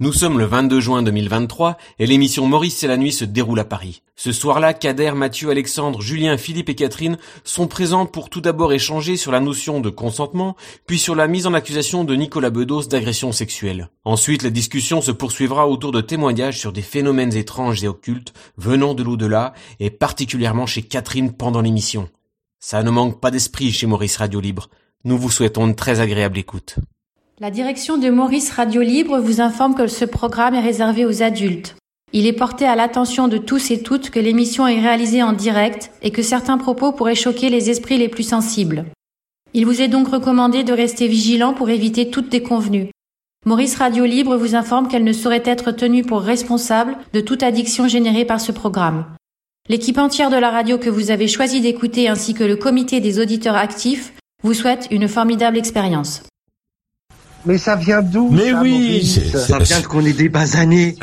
Nous sommes le 22 juin 2023 et l'émission Maurice c'est la nuit se déroule à Paris. Ce soir-là, Kader, Mathieu, Alexandre, Julien, Philippe et Catherine sont présents pour tout d'abord échanger sur la notion de consentement, puis sur la mise en accusation de Nicolas Bedos d'agression sexuelle. Ensuite, la discussion se poursuivra autour de témoignages sur des phénomènes étranges et occultes venant de l'au-delà et particulièrement chez Catherine pendant l'émission. Ça ne manque pas d'esprit chez Maurice Radio Libre. Nous vous souhaitons une très agréable écoute. La direction de Maurice Radio Libre vous informe que ce programme est réservé aux adultes. Il est porté à l'attention de tous et toutes que l'émission est réalisée en direct et que certains propos pourraient choquer les esprits les plus sensibles. Il vous est donc recommandé de rester vigilant pour éviter toute déconvenue. Maurice Radio Libre vous informe qu'elle ne saurait être tenue pour responsable de toute addiction générée par ce programme. L'équipe entière de la radio que vous avez choisi d'écouter ainsi que le comité des auditeurs actifs vous souhaite une formidable expérience. Mais ça vient d'où Mais ça, oui, c'est- Ça vient qu'on est des basanés.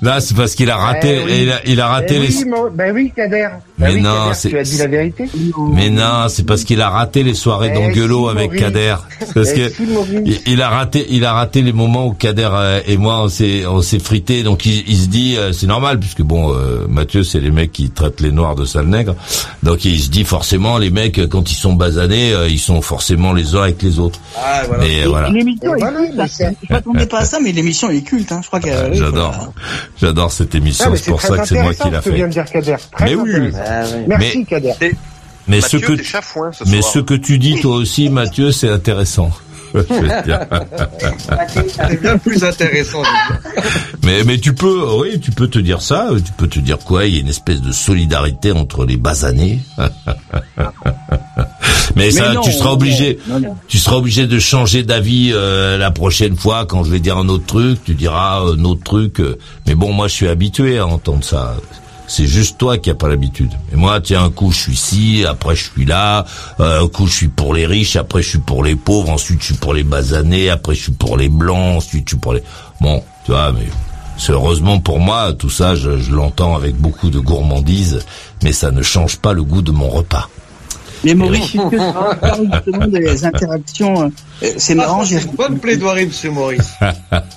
Là, c'est parce qu'il a raté, Eh oui. il, a, il a raté Eh les. oui, ben oui, Kader. Ben Mais oui, non, Kader, c'est- tu as dit la vérité. Mais non, c'est parce qu'il a raté les soirées Eh d'engueulot si, avec Maurice. Kader. Parce Eh que si, il, il a raté, il a raté les moments où Kader euh, et moi on s'est on s'est frité. Donc il, il se dit, euh, c'est normal puisque bon, euh, Mathieu c'est les mecs qui traitent les noirs de sales nègres. Donc il se dit forcément les mecs quand ils sont basanés, euh, ils sont forcément les uns avec les autres. Ah, voilà. Et euh, voilà. L'émission est voilà, culte. mais c'est- Je m'attendais pas à ça, mais l'émission est culte. Hein. Je crois que. Euh, J'adore, j'adore cette Ah, émission. mais C'est pour ça que c'est moi qui l'a ce que vient fait. de dire Kader. Très Mais oui. Ah, ouais. Merci, Kader. Mais ce que t'es chafouin ce mais soir. ce que tu dis toi aussi, Mathieu, c'est intéressant. C'est bien plus intéressant. Mais mais tu peux, oui, tu peux te dire ça. Tu peux te dire quoi? Il y a une espèce de solidarité entre les basanés. mais ça, non, tu seras obligé. non, non. Tu seras obligé de changer d'avis euh, la prochaine fois quand je vais dire un autre truc. Tu diras euh, un autre truc. euh. mais bon, moi, je suis habitué à entendre ça. C'est juste toi qui as pas l'habitude. Et moi, tiens, un coup je suis ci, après je suis là, euh, un coup je suis pour les riches, après je suis pour les pauvres, ensuite je suis pour les basanés, après je suis pour les blancs, ensuite je suis pour les... Bon, tu vois, mais heureusement pour moi, tout ça, je, je l'entends avec beaucoup de gourmandise, mais ça ne change pas le goût de mon repas. Mais Maurice, tu parles justement des interactions, euh, c'est marrant. J'ai Bonne plaidoirie, monsieur Maurice.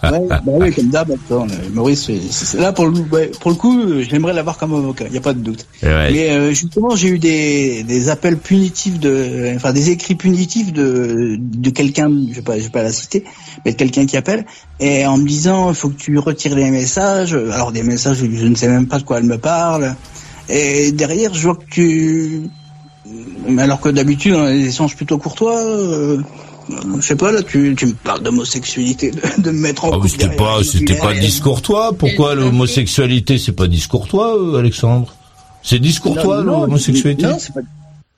Ouais, bah oui, comme d'hab. attends, Maurice, c'est- là pour le, ouais, pour le coup, j'aimerais l'avoir comme avocat. Il y a pas de doute. Et ouais. Mais euh, justement, j'ai eu des, des appels punitifs de, enfin des écrits punitifs de, de quelqu'un, je vais pas, je vais pas la citer, mais de quelqu'un qui appelle et en me disant, il faut que tu retires les messages. Alors des messages, je ne sais même pas de quoi elle me parle. Et derrière, je vois que tu, mais alors que d'habitude, on a des échanges plutôt courtois. Euh, je sais pas là, tu, tu me parles d'homosexualité, de, de me mettre en Ah, c'était pas, c'était pas discourtois. Pourquoi l'homosexualité, c'est pas discourtois, euh, Alexandre? C'est discourtois, non, l'homosexualité? Non, c'est pas,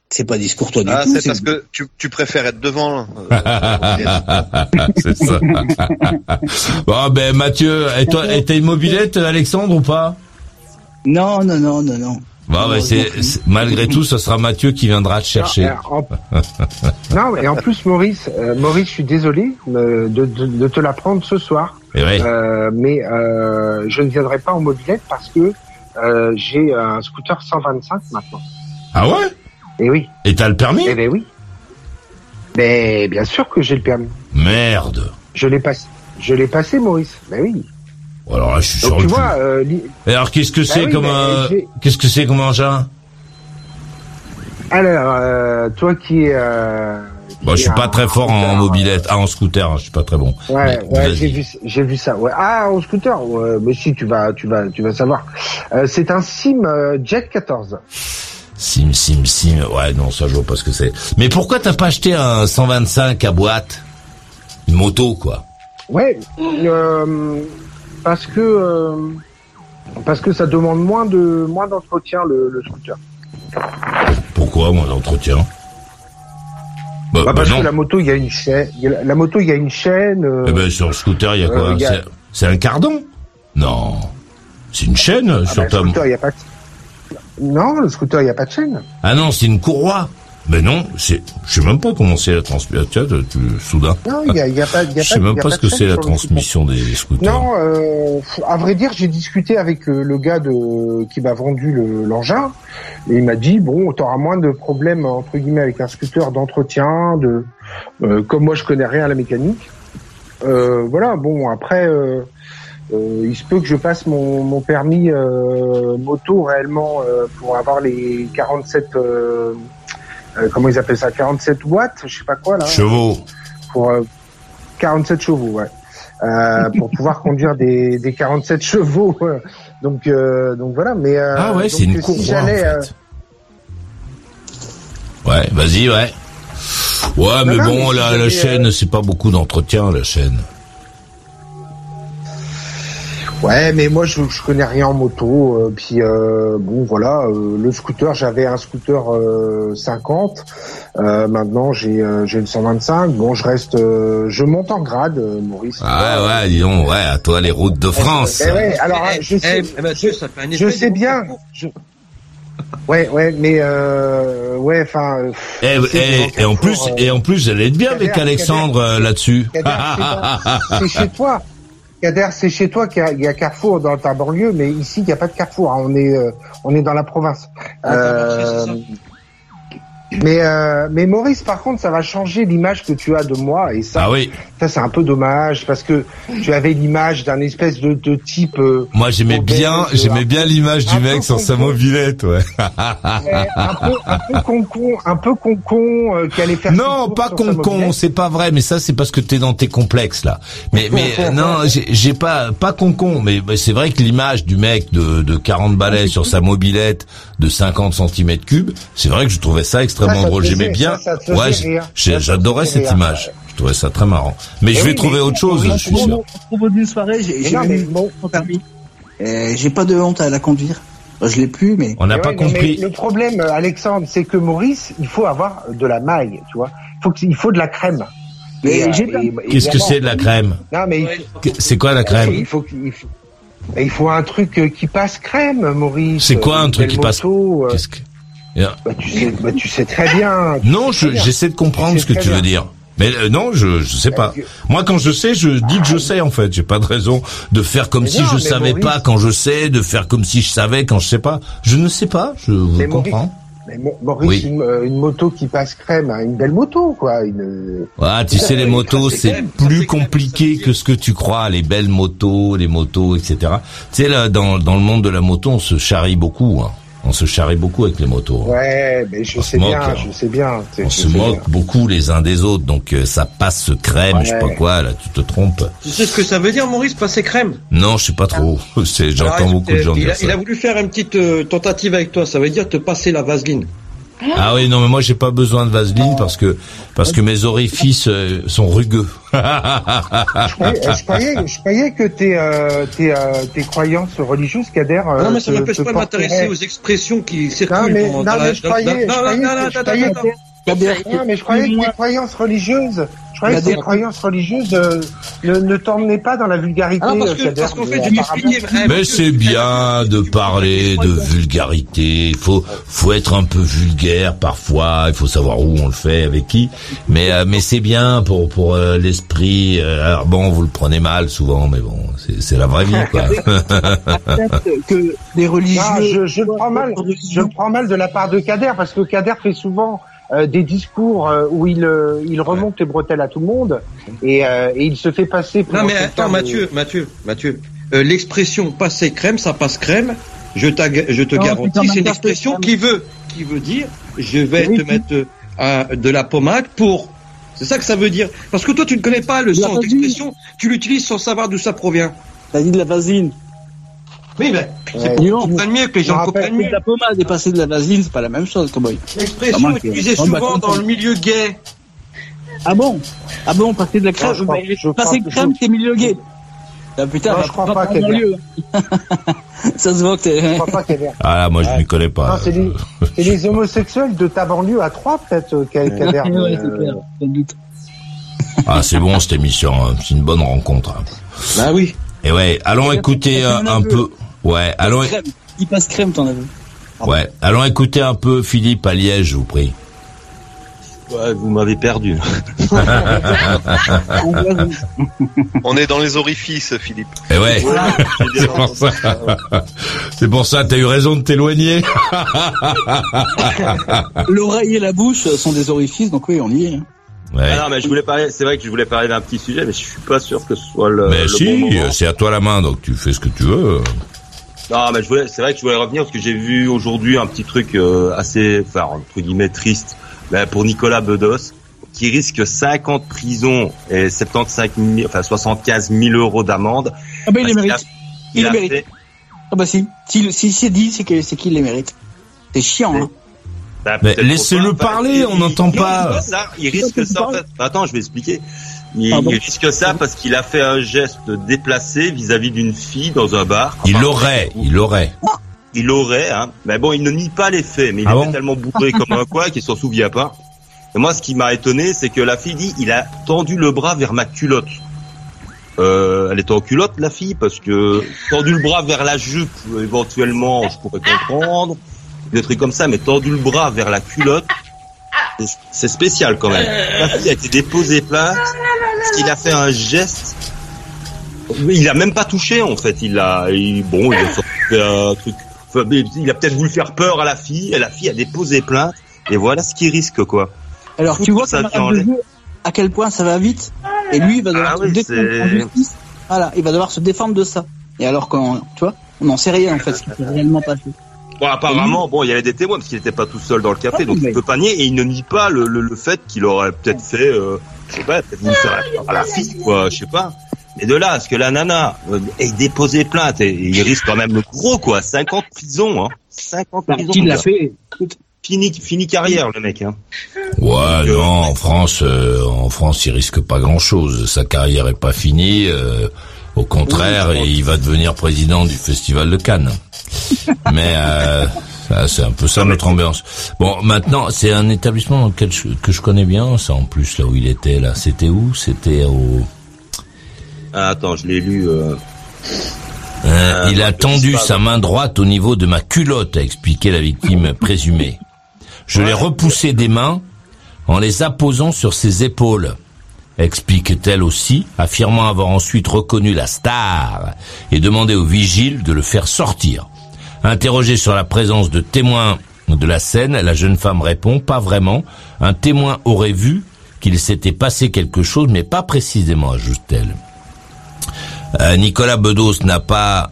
c'est pas discourtois du Ah, tout. c'est parce que tu, tu préfères être devant. euh, c'est ça. bon, ben, Mathieu, et toi, et t'as une mobilette, Alexandre, ou pas? Non, non, non, non, non. Bon, ben, c'est, malgré tout, ce sera Mathieu qui viendra te chercher. Non, en... non, et en plus, Maurice, euh, Maurice, je suis désolé de, de, de te l'apprendre ce soir, ouais. euh, mais euh, je ne viendrai pas en mobilette parce que euh, j'ai un scooter 125 maintenant. Ah ouais? Et oui, Et t'as le permis? Eh ben oui. Mais bien sûr que j'ai le permis. Merde. Je l'ai passé. Je l'ai passé, Maurice. Ben oui. Alors là, je suis sur le vois, euh, Et Alors, qu'est-ce que c'est oui, comme un, j'ai- qu'est-ce que c'est comme engin? Alors euh, toi qui. Euh, Bon, je qui suis pas très fort en mobilette. Ah, en scooter, hein, je suis pas très bon. Ouais, ouais, j'ai vu, j'ai vu ça. Ouais. Ah, en scooter. Ouais, mais si, tu vas, tu vas, tu vas savoir. Euh, c'est un Sim euh, Jet 14. Sim, sim, sim. Ouais, non, ça, je vois pas ce que c'est. Mais pourquoi t'as pas acheté un 125 à boîte? Une moto, quoi. Ouais, euh, parce que euh, parce que ça demande moins de moins d'entretien le, le scooter. Pourquoi, moi, l'entretien bah, Bah, bah parce non. que la moto, il y a une chaîne. il y a la, la moto, il y a une chaîne. euh, Eh ben, sur le scooter, il y a quoi? Euh, a- C'est- un cardon? Non. C'est une chaîne ah sur bah, ta... le scooter, il y a pas. De... Non, le scooter, il y a pas de chaîne. Ah non, c'est une courroie. Ben non, c'est... Je sais même pas comment c'est la transmission. Tiens, tu, soudain. Non, il y a, y a pas. il Y a Je sais même il y a pas ce que c'est la transmission des scooters. Non, euh, à vrai dire, j'ai discuté avec euh, le gars de qui m'a vendu le- l'engin et il m'a dit bon, t'auras moins de problèmes entre guillemets avec un scooter d'entretien, de euh, comme moi je connais rien à la mécanique. Euh, voilà, bon après, euh, il se peut que je passe mon, mon permis euh, moto réellement euh, pour avoir les 47 euh, euh, comment ils appellent ça 47 watts, je sais pas quoi là. Chevaux. Pour euh, 47 chevaux, ouais. Euh, pour pouvoir conduire des, des 47 chevaux. Donc euh, donc voilà, mais euh, Ah ouais, c'est une si courroie en euh, fait. Ouais, vas-y, ouais. Ouais, mais non, bon, mais si la, la chaîne, c'est pas beaucoup d'entretien, la chaîne. Ouais, mais moi je, je connais rien en moto. euh, puis euh, bon, voilà, euh, le scooter, j'avais un scooter euh, 50. euh, maintenant, j'ai euh, j'ai une 125. Bon, je reste, euh, je monte en grade, euh, Maurice. Ouais, ouais, dis donc, ouais, à toi les routes de France. Eh ouais, alors Eh, je sais, eh, Mathieu, ça fait un je sais bien. je- Ouais, ouais, mais euh, ouais, enfin. euh, Et, et, en plus, euh, et en plus, j'allais être bien avec Alexandre euh, là-dessus. C'est chez toi. Kader, c'est chez toi qu'il y, a- il y a Carrefour dans ta banlieue, mais ici il n'y a pas de Carrefour. hein, on est euh, on est dans la province. Ah, ça. mais euh, mais Maurice, par contre, ça va changer l'image que tu as de moi et ça, Ah oui, ça c'est un peu dommage parce que tu avais l'image d'un espèce de, de type euh, moi j'aimais bien, ben, j'aimais bien l'image du mec sur sa mobilette, ouais. ouais, un peu un peu concon, un peu concon euh, qui allait faire. Non, pas con-con, c'est pas vrai, mais ça c'est parce que t'es dans tes complexes là. Mais mais euh, non, j'ai- pas pas con-con, mais, mais c'est vrai que l'image du mec de, de 40 balais sur sa mobilette de 50 cm cubes, c'est vrai que je trouvais ça extrêmement Ça, ça te drôle. J'aimais bien. ça, ouais, j'adorais cette image. Je trouvais ça très marrant. Mais Eh je vais oui, trouver autre chose, je suis sûr. Propos d'une soirée, j'ai permis. Euh, J'ai pas de honte à la conduire. Je l'ai plus, mais On n'a pas ouais, non, mais compris. Le problème, euh, Alexandre, c'est que Maurice, il faut avoir de la maille, tu vois. Il faut, que- il faut de la crème. Mais euh, Qu'est-ce que c'est de la crème Non, mais faut, C'est quoi la il crème faut, il faut, et il faut un truc qui passe crème, Maurice. C'est quoi un truc qui passe- Qu'est-ce que bah, tu sais, bah, tu sais très bien. Non, je- j'essaie de comprendre ce que tu veux bien. dire. Mais euh, non, je je sais pas. Moi, quand je sais, je dis que je sais en fait. J'ai pas de raison de faire comme Mais si non, je mais savais Maurice- pas quand je sais, de faire comme si je savais quand je sais pas. Je ne sais pas. Je vous Mais Maurice- comprends. Mais Maurice, Oui. une, euh, une moto qui passe crème, hein, une belle moto, quoi. Une... Ah, tu sais, les motos, c'est plus compliqué que ce que tu crois. Les belles motos, les motos, etc. Tu sais, là, dans, dans le monde de la moto, on se charrie beaucoup. Hein. On se charrie beaucoup avec les motos. hein. Ouais, mais je On se sais moque, bien, hein. je sais bien. sais, On je se moque bien. beaucoup les uns des autres, donc euh, ça passe crème, je sais pas quoi, là, tu te trompes. Tu sais ce que ça veut dire, Maurice, passer crème? Non, je sais pas trop. C'est, j'entends Alors, beaucoup de gens il dire a, ça. il a voulu faire une petite euh, tentative avec toi, ça veut dire te passer la vaseline. Ah oui, non, mais moi j'ai pas besoin de vaseline parce que parce que mes orifices euh, sont rugueux. Je croyais, je croyais, je croyais que tes, euh, tes, euh, tes croyances religieuses, Kader. euh, non, mais ça m'empêche pas de m'intéresser aux expressions qui circulent Non, mais, non, je croyais, non, non, non, non, non, croyais que Kader. croyances religieuses euh, ne, ne t'emmenaient pas dans la vulgarité, Ah, parce que, parce qu'en fait, je m'expliquais. Mais c'est bien de parler de vulgarité. Il faut faut être un peu vulgaire parfois. Il faut savoir où on le fait, avec qui. Mais euh, mais c'est bien pour pour euh, l'esprit. Euh, alors bon, vous le prenez mal souvent, mais bon, c'est c'est la vraie vie quoi. peut-être que les religieux. Non, je, je le prends mal. Je le prends mal de la part de Kader parce que Kader fait souvent euh, des discours euh, où il euh, il remonte les bretelles à tout le monde et, euh, et il se fait passer pour Non, mais attends, de- Mathieu, Mathieu, Mathieu. Euh, l'expression passer crème, ça passe crème. Je, te Non, garantis, c'est une expression qui veut, qui veut dire, je vais Oui, te oui. mettre euh, un- de la pommade pour. C'est ça que ça veut dire. Parce que toi, tu ne connais pas le sens pas dit. d'expression. Tu l'utilises sans savoir d'où ça provient. T'as dit de la vaseline. Oui, mais c'est Ouais. pour tu comprennes mieux, que les gens comprennent de mieux. la pommade et passer de la vaseline, c'est pas la même chose, cowboy. L'expression Ah, est utilisée c'est- souvent bah, dans le milieu gay. Ah bon? Ah bon, passer de la crème Non, je crois- mais je Passer crois- crème, je- t'es milieu gay. Ah putain, Non, va je crois pas dans qu'elle le lieu. Ça se voit que t'es... Je crois pas Kader. Ah là, moi je ne connais pas. Non, c'est les, homosexuels de ta banlieue à trois peut-être euh, Ouais, euh, c'est clair, sans doute. Ah c'est bon cette émission. hein. C'est une bonne rencontre. hein. Bah oui. Et ouais, allons écouter euh, un peu. Ouais, allons. Crème. Il passe crème, t'en as vu. Ouais, allons écouter un peu Philippe à Liège, je vous prie. Ouais, vous m'avez perdu. On est dans les orifices, Philippe. Et ouais, c'est pour ça. C'est pour ça, t'as eu raison de t'éloigner. L'oreille et la bouche sont des orifices, donc oui, on y est. hein. Ouais. Ah non, mais je voulais parler, c'est vrai que je voulais parler d'un petit sujet, mais je suis pas sûr que ce soit le, mais le si, bon c'est à toi la main, donc tu fais ce que tu veux. Non, mais je voulais, c'est vrai que je voulais revenir parce que j'ai vu aujourd'hui un petit truc euh, assez, enfin, entre guillemets, triste, mais pour Nicolas Bedos, qui risque 5 ans de prison et 75 000, enfin 75 000 euros d'amende. Ah bah il les mérite. Il les mérite. fait- Ah bah si. Si, si c'est dit, c'est que c'est qu'il les mérite. C'est chiant, hein. bah, laissez-le parler, il- on n'entend il pas. il risque ça, en fait. Attends, je vais expliquer. Il, Pardon. il risque ça parce qu'il a fait un geste déplacé vis-à-vis d'une fille dans un bar. Il Enfin, l'aurait, il l'aurait. Il aurait, hein. Mais bon, il ne nie pas les faits, mais il Ah bon tellement bourré comme un quoi qu'il s'en souvient pas. Et moi, ce qui m'a étonné, c'est que la fille dit, il a tendu le bras vers ma culotte. Euh, elle était en culotte, la fille, parce que tendu le bras vers la jupe, éventuellement, je pourrais comprendre. Des trucs comme ça, mais tendu le bras vers la culotte, c'est- spécial quand même. La fille a été déposée plainte, parce qu'il a fait un geste. Il a même pas touché, en fait. Il a, il- bon, il a fait un truc il a peut-être voulu faire peur à la fille, et la fille a déposé plainte, et voilà ce qu'il risque, quoi. Alors tu vois jeu, à quel point ça va vite. Et lui, il va devoir Ah se oui, défendre en c'est- justice. Voilà, il va devoir se défendre de ça. Et alors qu'on, tu vois, on n'en sait rien en fait, ce qui s'est réellement passé. Bon, apparemment, bon, il y avait des témoins, parce qu'il n'était pas tout seul dans le café, Ah, donc mais- il peut pas nier, et il ne nie pas le, le, le fait qu'il aurait peut-être fait, euh, je sais pas, peut-être faire peur à la fille, quoi, je sais pas. Mais de là, à ce que la nana euh, ait déposé plainte, et, et il risque quand même le gros, quoi, 50 prison, hein. 50 Bah, prison. qui l'a fait Fini, fini carrière, le mec, hein. Ouais, non, en France, euh, en France, il risque pas grand-chose. Sa carrière est pas finie. euh, au contraire, Oui, il va devenir président du Festival de Cannes. Mais euh, c'est un peu ça notre ambiance. Bon, maintenant, c'est un établissement dans lequel je- que je connais bien. Ça, en plus, là où il était, là, c'était où? C'était au. Ah, attends, je l'ai lu, euh, Euh, il a tendu sa main droite au niveau de ma culotte, a expliqué la victime présumée. Je l'ai repoussé des mains en les apposant sur ses épaules, explique-t-elle aussi, affirmant avoir ensuite reconnu la star et demandé au vigile de le faire sortir. Interrogée sur la présence de témoins de la scène, la jeune femme répond pas vraiment. Un témoin aurait vu qu'il s'était passé quelque chose, mais pas précisément, ajoute-t-elle. Euh, Nicolas Bedos n'a pas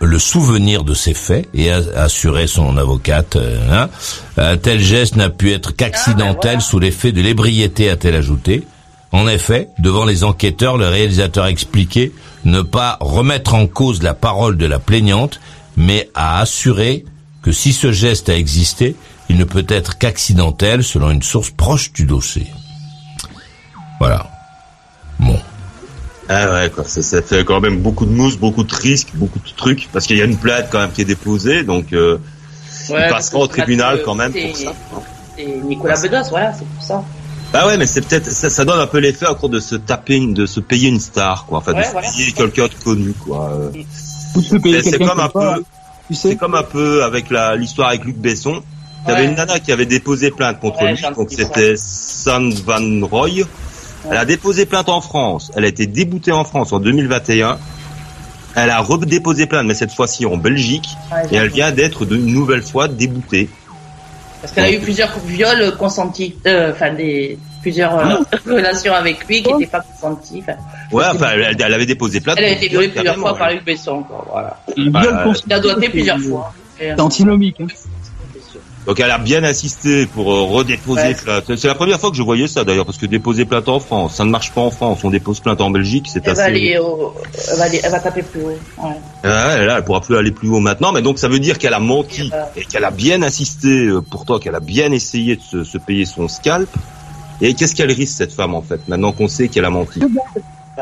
le souvenir de ces faits et a assuré son avocate. euh, hein. Un tel geste n'a pu être qu'accidentel sous l'effet de l'ébriété, a-t-elle ajouté. En effet, devant les enquêteurs, le réalisateur a expliqué ne pas remettre en cause la parole de la plaignante, mais a assuré que si ce geste a existé, il ne peut être qu'accidentel selon une source proche du dossier. Voilà. Bon. Ah ouais, quoi. Ça, ça fait quand même beaucoup de mousse, beaucoup de risques, beaucoup de trucs, parce qu'il y a une plainte quand même qui est déposée, donc euh, Ouais, il passera au tribunal quand même pour ça. C'est Nicolas Bedos, voilà, c'est pour ça. Bah ouais, mais c'est peut-être ça, ça donne un peu l'effet encore de se taper, une, de se payer une star, quoi. Enfin, Ouais, de se voilà. payer quelqu'un de connu, quoi. Payer C'est comme un peu, tu c'est comme un peu avec la l'histoire avec Luc Besson. T'avais Ouais. une nana qui avait déposé plainte contre Ouais, lui, donc c'était San Van Roy. Elle a déposé plainte en France. Elle a été déboutée en France en 2021. Elle a redéposé plainte, mais cette fois-ci en Belgique, Ouais, et elle vient d'être de nouvelle fois déboutée. Parce qu'elle a eu plusieurs viols consentis, euh, enfin des plusieurs euh, relations avec lui qui n'étaient pas consentis. Enfin, Ouais, enfin, elle, elle avait déposé plainte. elle a été viol, violée plusieurs fois par. Luc Besson, quoi, voilà. Euh, Il a doigté c'est- plusieurs fois. C'est antinomique. Hein. Donc elle a bien insisté pour euh, redéposer Ouais. plainte. C'est la première fois que je voyais ça d'ailleurs, parce que déposer plainte en France, ça ne marche pas en France. On dépose plainte en Belgique, c'est Elle va, assez. aller au- elle, va aller- elle va taper plus haut. Ouais. Ouais, là, elle pourra plus aller plus haut maintenant, mais donc ça veut dire qu'elle a menti et qu'elle a bien insisté euh, pour toi, qu'elle a bien essayé de se, se payer son scalp. Et qu'est-ce qu'elle risque cette femme en fait, maintenant qu'on sait qu'elle a menti?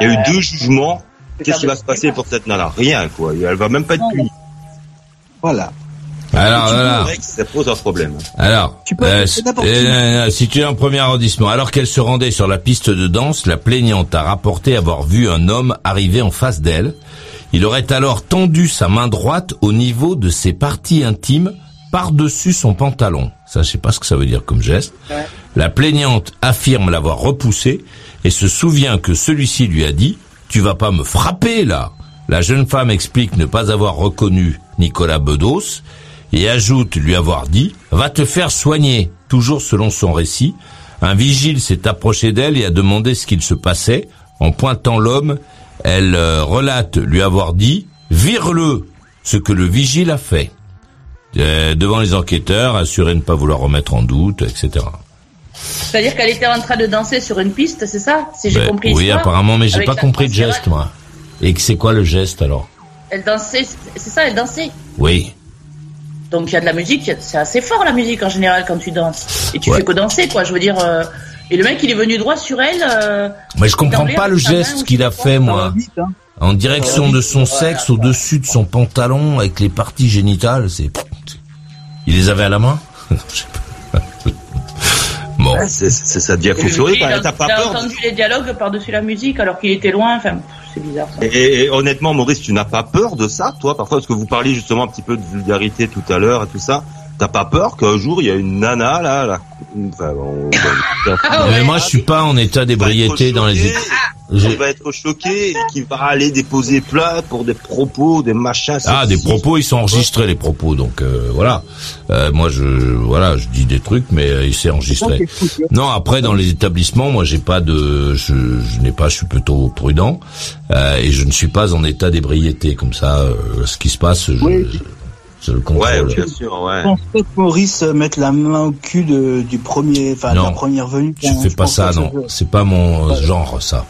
Il y a eu deux jugements. Qu'est-ce qui va se passer pour cette nana? Rien quoi. Elle va même pas être punie. Voilà. Alors, vois, Ça pose un problème. Alors, Tu peux- euh, euh, euh, si tu es en premier arrondissement, alors qu'elle se rendait sur la piste de danse, la plaignante a rapporté avoir vu un homme arriver en face d'elle. Il aurait alors tendu sa main droite au niveau de ses parties intimes par-dessus son pantalon. Ça, je sais pas ce que ça veut dire comme geste. Ouais. La plaignante affirme l'avoir repoussé et se souvient que celui-ci lui a dit « Tu vas pas me frapper, là !» La jeune femme explique ne pas avoir reconnu Nicolas Bedos et ajoute lui avoir dit « Va te faire soigner », toujours selon son récit, Un vigile s'est approché d'elle et a demandé ce qu'il se passait. En pointant l'homme, elle euh, relate lui avoir dit « Vire-le !» ce que le vigile a fait. Euh, devant les enquêteurs, assuré ne pas vouloir remettre en doute, etc. C'est-à-dire qu'elle était en train de danser sur une piste, c'est ça Si j'ai Ben, compris oui, apparemment, mais j'ai pas compris le geste, moi. Et que c'est quoi le geste, alors? Elle dansait, c'est ça, elle dansait. Oui. Donc il y a de la musique, c'est assez fort la musique en général quand tu danses. Et tu Ouais. fais que danser, quoi. Je veux dire. euh, Et le mec, il est venu droit sur elle. euh, Mais je comprends pas le geste qu'il a fait, moi. hein. En direction de son sexe, au-dessus de son pantalon, avec les parties génitales, c'est... Il les avait à la main Je sais pas. Bon. Ouais, c'est, ça il a, T'as, pas peur entendu les dialogues par-dessus la musique alors qu'il était loin. Enfin, et, et honnêtement, Maurice, tu n'as pas peur de ça, toi, parfois, parce que vous parliez justement un petit peu de vulgarité tout à l'heure et tout ça. T'as pas peur qu'un jour il y a une nana là, là enfin, on- Ah Mais moi, je suis pas en état d'ébriété dans les... Il J'ai- va être choqué, et qui va aller déposer plainte pour des propos, des machins. Ah, des propos, ils sont enregistrés, les propos, donc euh, voilà. Euh, moi, je voilà, je dis des trucs, mais euh, c'est enregistré. Ok, fou, Non, après dans les établissements, moi j'ai pas de, je, je n'ai pas, je suis plutôt prudent euh, et je ne suis pas en état d'ébriété comme ça. euh, ce qui se passe, je, Oui. Je le Ouais, contrôle. bien sûr, ouais. Je pense pas que Maurice euh, mette la main au cul de, du premier, enfin de la première venue. Je Enfin, fais pas ça, non. C'est pas mon euh, genre, ça.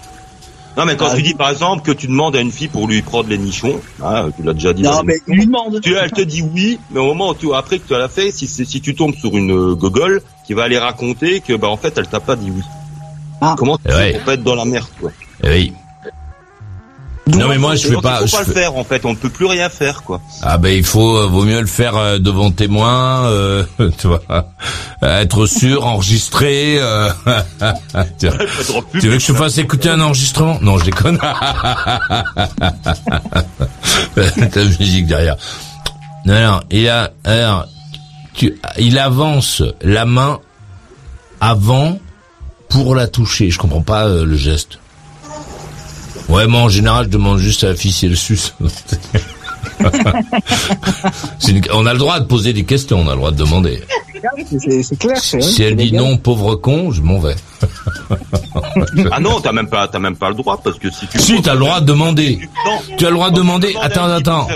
Non, mais quand Ah, tu dis par exemple que tu demandes à une fille pour lui prendre les nichons, hein, tu l'as déjà dit. Non, mais lui demande. tu, elle te dit oui, mais au moment où tu, après que tu l'as fait, si, c'est- si tu tombes sur une euh, gogole qui va aller raconter que bah en fait elle t'a pas dit oui. Ah. Comment tu Eh fais ouais. pour pas être dans la merde quoi? Eh oui. Non mais moi je fais Donc, pas. Il je faut pas le faire en fait, on ne peut plus rien faire quoi. Ah ben il faut, euh, vaut mieux le faire euh, devant témoin, euh, tu vois, être sûr, enregistré. euh, tu veux que je te là. fasse écouter un enregistrement? Non, je déconne. La musique derrière. Non, non, il a, alors, tu, il avance la main avant pour la toucher. Je comprends pas euh, le geste. Ouais, moi en général, je demande juste à la fille si elle suce. Une- on a le droit de poser des questions, on a le droit de demander. C'est clair. c'est- Si elle dit non, pauvre con, je m'en vais. Ah non, t'as même pas, t'as même pas le droit parce que si tu. Si, t'as le droit de demander. Non. Tu as le droit de demander. Attends, attends.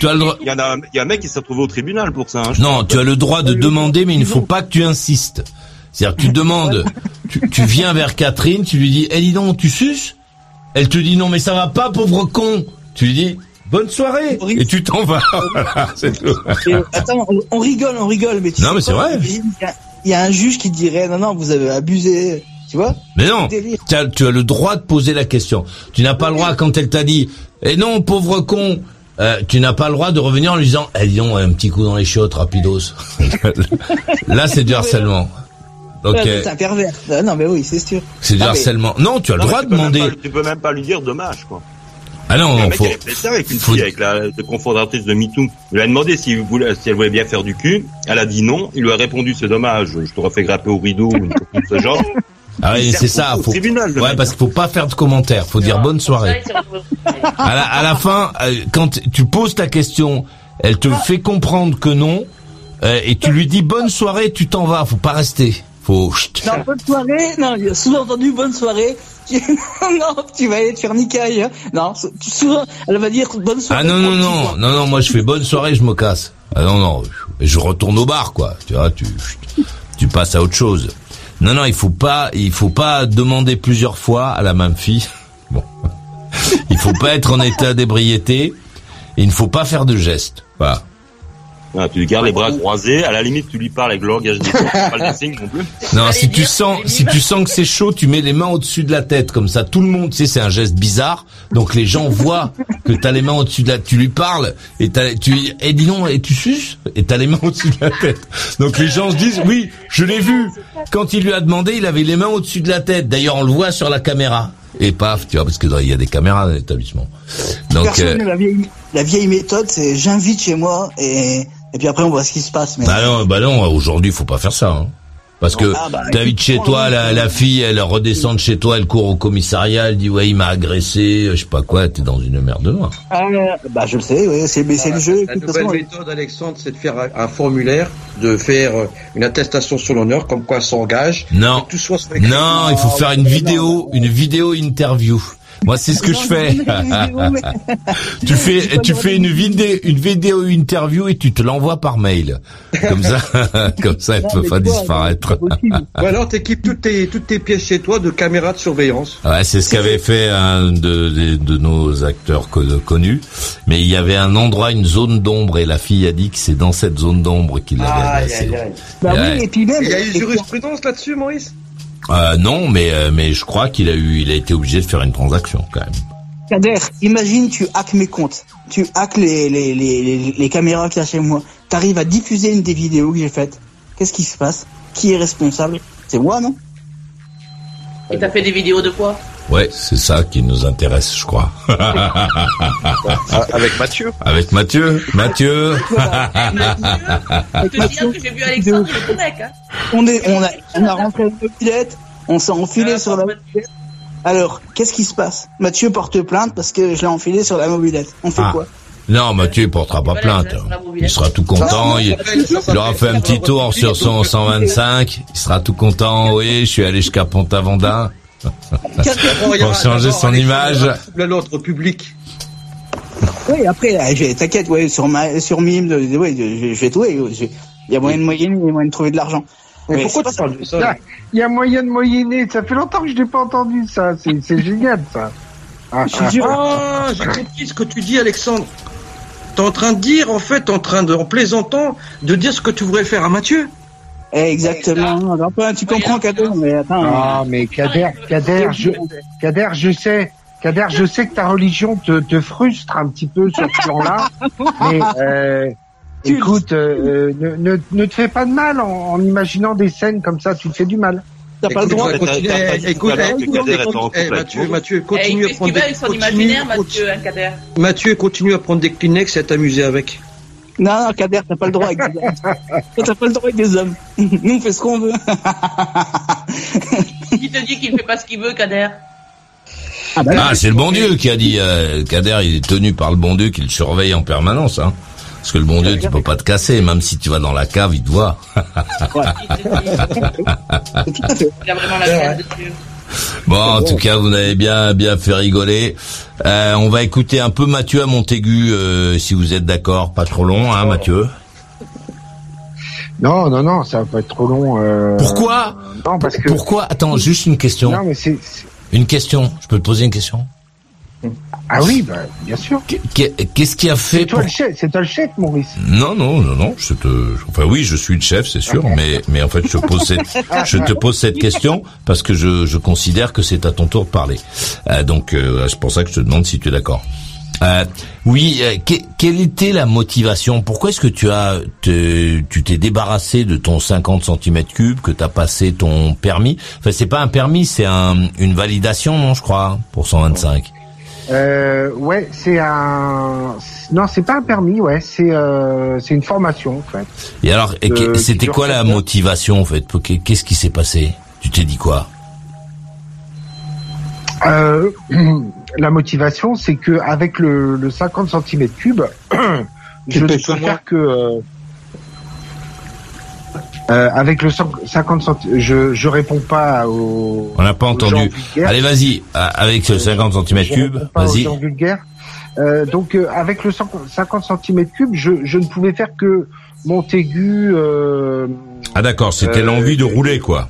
Tu as le droit. Il y en a, il y a un mec qui s'est retrouvé au tribunal pour ça. hein, Non, tu as le droit de demander, mais il ne faut pas que tu insistes. C'est-à-dire que tu demandes, tu, tu viens vers Catherine, tu lui dis, eh dis donc, tu suces? Elle te dit, non mais ça va pas, pauvre con. Tu lui dis, bonne soirée. Et tu t'en vas. Voilà, c'est tout. Et, attends, on, rigole, on rigole, mais tu Non, sais mais c'est vrai. Il y, a- il y a un juge qui dirait non, non, vous avez abusé, tu vois? Mais non, tu as, tu as le droit de poser la question. Tu n'as pas le droit quand elle t'a dit, eh non, pauvre con. euh, tu n'as pas le droit de revenir en lui disant, eh dis donc, un petit coup dans les chiottes, rapidos. Là, c'est du harcèlement. Donc, Ouais, euh, C'est un pervers. Ah, non, mais oui, c'est sûr. c'est du mais- harcèlement. Non, tu as le Non, droit de demander. pas- tu peux même pas lui dire dommage quoi. Ah non, Il non, faut. avait fait ça avec une faut- fille, avec la, confondatrice de MeToo. Il lui a demandé si, voulait, si elle voulait bien faire du cul. Elle a dit non. Il lui a répondu c'est dommage, je te refais grapper au rideau ou une chose de ce genre. Ah oui, Il c'est ça. Faut... tribunal, Ouais, mec. parce qu'il faut pas faire de commentaires. Faut dire bonne soirée. À la, à la fin, euh, quand tu poses ta question, elle te fait comprendre que non, euh, et tu lui dis bonne soirée, tu t'en vas. Faut pas rester. Non, bonne soirée. Non, sous-entendu bonne soirée. Non, tu vas aller te faire niquer ailleurs. Non, tu- souvent, elle va dire bonne soirée. Ah non non non non non, moi je fais bonne soirée, je me casse. Ah non non, je retourne au bar quoi. Tu vois, tu tu passes à autre chose. Non non, il faut pas il faut pas demander plusieurs fois à la même fille. Bon, il faut pas être en état d'ébriété. Il ne faut pas faire de gestes. Voilà. Ah, tu lui gardes les bras croisés. À la limite, tu lui parles avec le langage des pas le signe non plus. Non, si tu sens, si tu sens que c'est chaud, tu mets les mains au-dessus de la tête, comme ça, tout le monde, tu sais, c'est un geste bizarre, donc les gens voient que t'as les mains au-dessus de la, tu lui parles, et t'as, tu, et dis non, et tu suces, et t'as les mains au-dessus de la tête. Donc les gens se disent, oui, je l'ai vu. Quand il lui a demandé, il avait les mains au-dessus de la tête. D'ailleurs, on le voit sur la caméra. Et paf, tu vois, parce que il y a des caméras dans l'établissement. Donc, Personne, euh, la, vieille, la vieille méthode, c'est j'invite chez moi et, et puis après on voit ce qui se passe. Mais bah non, bah non, aujourd'hui, faut pas faire ça. Hein. Parce que Ah, bah, t'invites chez toi la, la fille, elle redescend de chez toi, elle court au commissariat, elle dit ouais il m'a agressé, je sais pas quoi, t'es dans une merde noire. Ah, bah je le sais, oui, c'est mais c'est le jeu. La nouvelle façon, méthode, Alexandre, c'est de faire un, un formulaire, de faire euh, une attestation sur l'honneur, comme quoi elle s'engage. Non, Que tout soit sur écrit. non, il faut faire une vidéo, une vidéo interview. Moi c'est ce que je fais. tu fais, tu fais une vidéo, une vidéo interview et tu te l'envoies par mail. Comme ça, comme ça, elle Non, peut pas disparaître. Ou alors t'équipes toutes tes, toutes tes pièces chez toi de caméras de surveillance. Ouais, c'est ce qu'avait fait un de, de, de nos acteurs co- connus. Mais il y avait un endroit, une zone d'ombre, et la fille a dit que c'est dans cette zone d'ombre qu'il l'avait agressé. Bah Ouais. oui, et puis même. Il y a eu jurisprudence là-dessus, Maurice? Euh, non, mais euh, mais je crois qu'il a eu, il a été obligé de faire une transaction quand même. Kader, imagine tu hackes mes comptes, tu hackes les, les, les, les, les caméras qu'il y a chez moi, t'arrives à diffuser une des vidéos que j'ai faites. Qu'est-ce qui se passe? Qui est responsable? C'est moi, non? Et t'as fait des vidéos de quoi? Ouais, c'est ça qui nous intéresse, je crois. Avec Mathieu? Avec Mathieu, Mathieu. Je te dire que j'ai vu Alexandre, il est mec, hein. On est, on a, on a rentré une mobilette, on s'est enfilé Ah, sur la mobilette. Alors, qu'est-ce qui se passe? Mathieu porte plainte parce que je l'ai enfilé sur la mobilette. On fait Ah. quoi? Non, Mathieu il portera pas plainte. Il sera tout content. Il, il aura fait un petit tour sur son 125. Il sera tout content. Oui, je suis allé jusqu'à Pont-Avendin. Pour changer son image. L'ordre public. Oui, après, euh, t'inquiète, ouais, sur ma, sur Mime, euh, ouais, je, vais tout, il y a moyen de moyenner, il y a moyen de trouver de l'argent. Mais Mais pourquoi c'est tu pas parles de ça Ah, Il y a moyen de moyenner. Ça fait longtemps que je n'ai pas entendu ça. C'est génial ça. Ah. Ah, j'ai compris ce que tu dis, Alexandre. T'es en train de dire, en fait, en train de, en plaisantant, de dire ce que tu voudrais faire à Mathieu. Exactement. Alors, tu comprends, Kader, mais attends. Ah, mais Kader, Kader, je, Kader, je sais, Kader, je sais que ta religion te, te frustre un petit peu sur ce plan-là, mais euh, écoute, euh, ne, ne, ne te fais pas de mal en, en imaginant des scènes comme ça, tu te fais du mal. T'as pas le droit. Écoute, eh, Mathieu, Eh, continue à prendre qu'il des, Mathieu, continue à prendre des Kleenex et à t'amuser avec. Non, non, Kader, t'as pas le droit avec des hommes. T'as pas le droit avec des hommes. Nous, on fait ce qu'on veut. Qui te dit qu'il fait pas ce qu'il veut, Kader? Ah, bah, Ah, c'est le bon Dieu qui a dit. Euh, Kader, il est tenu par le bon Dieu qui le surveille en permanence. Hein. Parce que le bon Dieu, tu peux pas te casser. Même si tu vas dans la cave, il te voit. Il a vraiment la de Dieu. Bon, en tout cas, vous avez bien bien fait rigoler. Euh, on va écouter un peu Mathieu à Montaigu, euh, si vous êtes d'accord. Pas trop long, hein, Mathieu. Non, non, non, ça va pas être trop long. euh, Pourquoi Non, parce que. Pourquoi Attends, juste une question. Non, mais c'est- Une question. Je peux te poser une question Ah oui, bah, bien sûr. Qu'est- Qu'est-ce qui a fait C'est toi pour... le chef, c'est toi le chef, Maurice. Non, non, non, non. Je te, enfin oui, je suis le chef, c'est sûr, mais mais en fait, je te pose cette, je te pose cette question parce que je je considère que c'est à ton tour de parler. Euh, donc euh, c'est pour ça que je te demande si tu es d'accord. Euh, oui, euh, que- quelle était la motivation? Pourquoi est-ce que tu as, te- tu t'es débarrassé de ton 50 cm3, que tu as passé ton permis? Enfin, c'est pas un permis, c'est un, une validation, non, je crois, pour 125. Euh, ouais, c'est un. Non, c'est pas un permis, ouais, c'est euh, c'est une formation en fait. Et alors, Euh, c'était quoi la motivation en fait? Qu'est-ce qui s'est passé? Tu t'es dit quoi? Euh, la motivation, c'est que avec le, le 50 cm cube, je ne pèses peux faire que euh, avec le 100 50 cm. Je je réponds pas aux. On n'a pas entendu. Allez, vas-y, euh, avec ce 50 cm cube, vas-y. Euh, donc euh, avec le 100 50 cm cube, je, je ne pouvais faire que Montaigu. Euh, Ah d'accord, c'était Euh, l'envie de rouler quoi.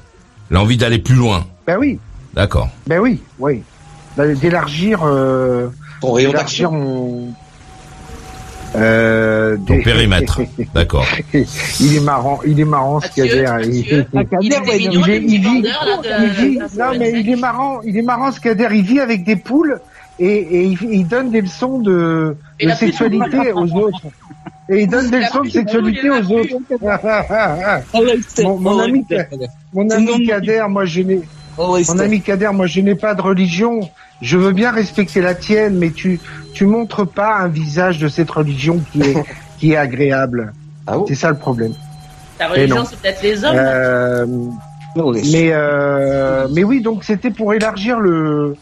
L'envie d'aller plus loin. ben oui, D'accord. ben oui, oui. D'élargir. Euh, Ton rayon d'élargir d'action. mon. Euh, Ton des- périmètre. D'accord. il est marrant, il est marrant ce Kader. Il. Ah, Il Kader, il vit- non mais il est marrant, il est marrant ce Kader. Il vit avec des poules et, et il, il donne des leçons de, de sexualité aux autres. Et il donne des leçons de sexualité aux autres. Ah Mon- mon ami Kader. Mon ami Kader, moi je n'ai, ouais, mon ami Kader, moi je n'ai pas de religion. Je veux bien respecter la tienne, mais tu tu montres pas un visage de cette religion qui est qui est agréable. Ah bon C'est ça le problème. Ta religion, c'est peut-être les hommes. Euh, Non, les- mais euh, mais oui, donc c'était pour élargir le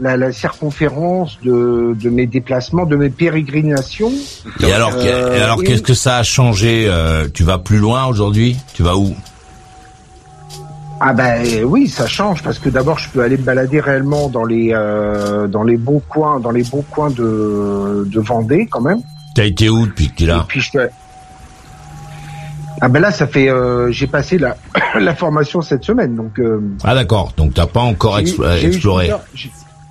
la, la circonférence de, de mes déplacements, de mes pérégrinations. Et alors, Euh, et alors et- qu'est-ce que ça a changé euh, Tu vas plus loin aujourd'hui? Tu vas où? Ah ben oui, ça change parce que d'abord je peux aller me balader réellement dans les euh, dans les beaux coins, dans les beaux coins de de Vendée quand même. T'as été où depuis que tu es Et là puis je Ah ben là ça fait euh, j'ai passé la la formation cette semaine donc euh, Ah d'accord, donc t'as pas encore eu- exploré.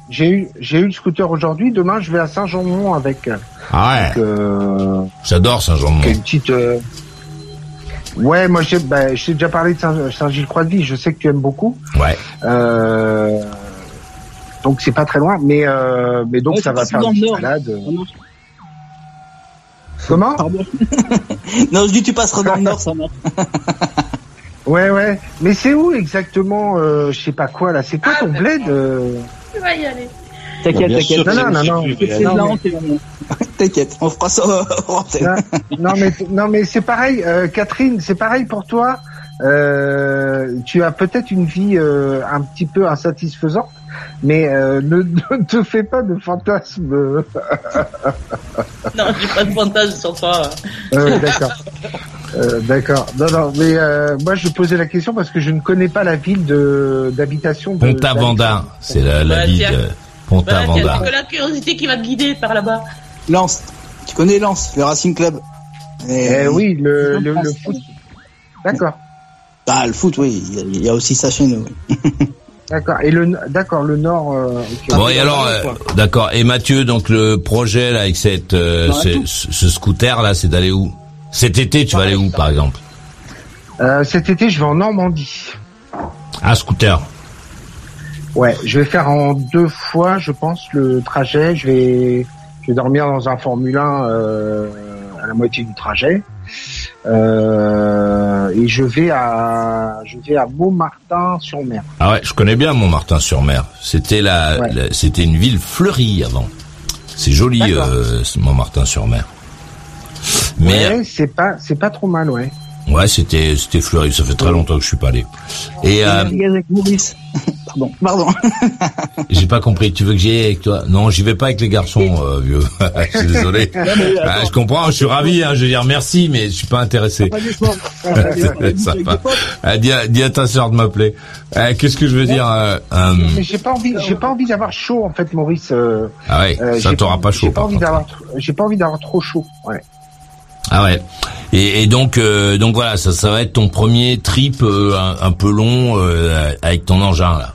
j'ai- eu j'ai eu le scooter aujourd'hui, demain je vais à Saint-Jean-Mont avec Ah ouais, euh, j'adore Saint-Jean-de-Mont. une petite euh, Ouais, moi j'ai ben, je t'ai déjà parlé de Saint- Saint-Gilles-Croix-de-Vie, je sais que tu aimes beaucoup. Ouais. Euh, donc c'est pas très loin, mais euh, mais donc Ouais, ça va faire une balade. Marche. Comment? Pardon. non, je dis tu passeras dans le nord, ça marche. Ouais ouais, mais c'est où exactement euh, Je sais pas quoi là? C'est quoi Ah, ton ben, bled euh? Tu vas y aller. T'inquiète, t'inquiète. Non, non, c'est non, C'est T'inquiète, on fera ça antenne. non, non mais non mais c'est pareil, euh, Catherine, c'est pareil pour toi. Euh, tu as peut-être une vie euh, un petit peu insatisfaisante, mais euh, ne, ne te fais pas de fantasmes. Non, j'ai pas de fantasme sur toi. Euh, d'accord. Euh, d'accord. Non, non, mais euh, moi je posais la question parce que je ne connais pas la ville de d'habitation. de- Pont-à-Vendin, c'est la, la Bah, ville Pont-à-Vendin. c'est que la curiosité qui va te guider par là-bas. Lance. Tu connais Lance, le Racing Club Eh oui, le, le, le foot. D'accord. Ah, le foot, oui. il y a- Il y, a aussi ça chez nous. oui. D'accord. Et le d'accord le Nord. euh. Bon et alors, euh, d'accord. Et Mathieu, donc le projet là avec cette, euh, ce, scooter là, c'est d'aller où? Cet été, tu vas aller où par exemple? Euh, cet été, je vais en Normandie. Ah, scooter. Ouais, je vais faire en deux fois, je pense, le trajet. Je vais, je vais dormir dans un Formule 1 euh, à la moitié du trajet. Euh, et je vais à, je vais à Montmartin-sur-Mer. Ah ouais, je connais bien Montmartin-sur-Mer. C'était la, Ouais. la- c'était une ville fleurie avant. C'est joli, euh, Montmartin-sur-Mer. Mais ouais, c'est pas, c'est pas trop mal, ouais. ouais, c'était, c'était fleuri. Ça fait très longtemps que je suis pas allé. Et euh, Pardon, pardon. j'ai pas compris. Tu veux que j'y aille avec toi? Non, j'y vais pas avec les garçons, euh, vieux. je suis désolé. Non, mais Ah, je comprends. Je suis ravi. Hein, je veux dire merci, mais je suis pas intéressé. Sympa. Ah, dis, à- dis à ta sœur de m'appeler. Euh, Qu'est-ce que je veux dire euh, euh, j'ai pas envie, j'ai pas envie d'avoir chaud, en fait, Maurice. euh, Ah ouais, euh, ça t'aura pas chaud J'ai pas envie d'avoir, j'ai pas envie d'avoir trop chaud. Ouais. Ah ouais. Et, et donc, euh, donc voilà, ça, ça va être ton premier trip euh, un, un peu long euh, avec ton engin là.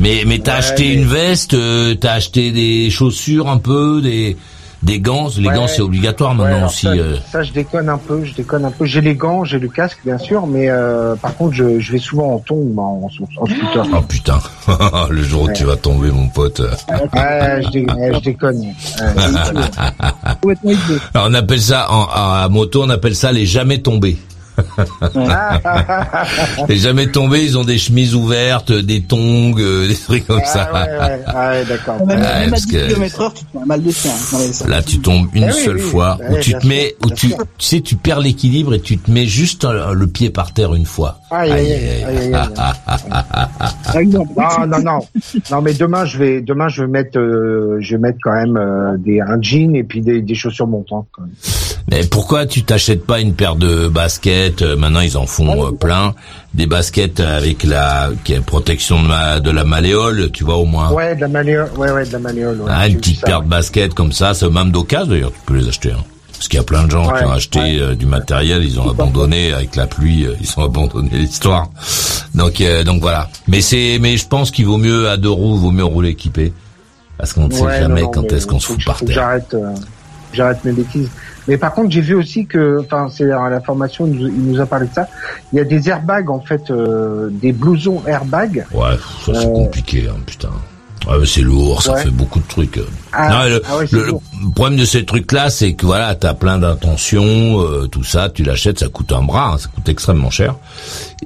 Mais mais t'as Ouais, acheté mais- une veste, euh, t'as acheté des chaussures un peu, des des gants. Les Ouais. gants c'est obligatoire maintenant aussi. ça, euh. ça, je déconne un peu, je déconne un peu. J'ai les gants, j'ai le casque, bien sûr, mais euh, par contre, je, je vais souvent en tombe, en, en, en scooter. Oh putain, le jour où tu vas tomber, mon pote. Ouais, je, dé- ouais, je déconne. Alors, on appelle ça en- à moto, on appelle ça les jamais tombés. Les jamais tombés, ils ont des chemises ouvertes, des tongs, euh, des trucs comme ça. Ah, ouais, ouais, ah, ouais, d'accord. Même, Ouais, même à parce 10 que- km heure, tu te un mal de chien. Non, ça- Là, tu tombes une Eh seule oui, fois, bah où tu te mets, où tu, tu sais, tu perds l'équilibre et tu te mets juste euh, le pied par terre une fois. Aïe, aïe, aïe, aïe, aïe, aïe. Par exemple. Non, non, non, non, mais demain je vais, demain je vais mettre, euh, je vais mettre quand même euh, des un jean et puis des, des chaussures montantes. Quand même. Mais pourquoi tu t'achètes pas une paire de baskets euh, Maintenant, ils en font euh, plein. Des baskets avec la qui a protection de, ma, de la malléole, tu vois au moins. Ouais, de la malléole, ouais, ouais, de la malléole. Ouais, Ah, une petite paire de baskets comme ça, c'est même d'occasion d'ailleurs, tu peux les acheter. Hein. Parce qu'il y a plein de gens qui ont acheté ouais. euh, du matériel, ils ont abandonné avec la pluie, euh, ils ont abandonné l'histoire. Donc euh, donc voilà. Mais c'est mais je pense qu'il vaut mieux à deux roues, vaut mieux rouler équipé. Parce qu'on ne sait jamais non, non, quand est-ce qu'on se fout par terre. J'arrête, j'arrête mes bêtises. Mais par contre, j'ai vu aussi que, enfin, c'est à la formation, il nous, il nous a parlé de ça. Il y a des airbags en fait, euh, des blousons airbags. Ouais, ça c'est Euh, compliqué, hein, putain. Ouais, mais c'est lourd, ça Ouais. fait beaucoup de trucs. Ah, Non, le, ah ouais, le- problème de ces trucs-là, c'est que voilà, t'as plein d'intentions, euh, tout ça, tu l'achètes, ça coûte un bras, hein, ça coûte extrêmement cher.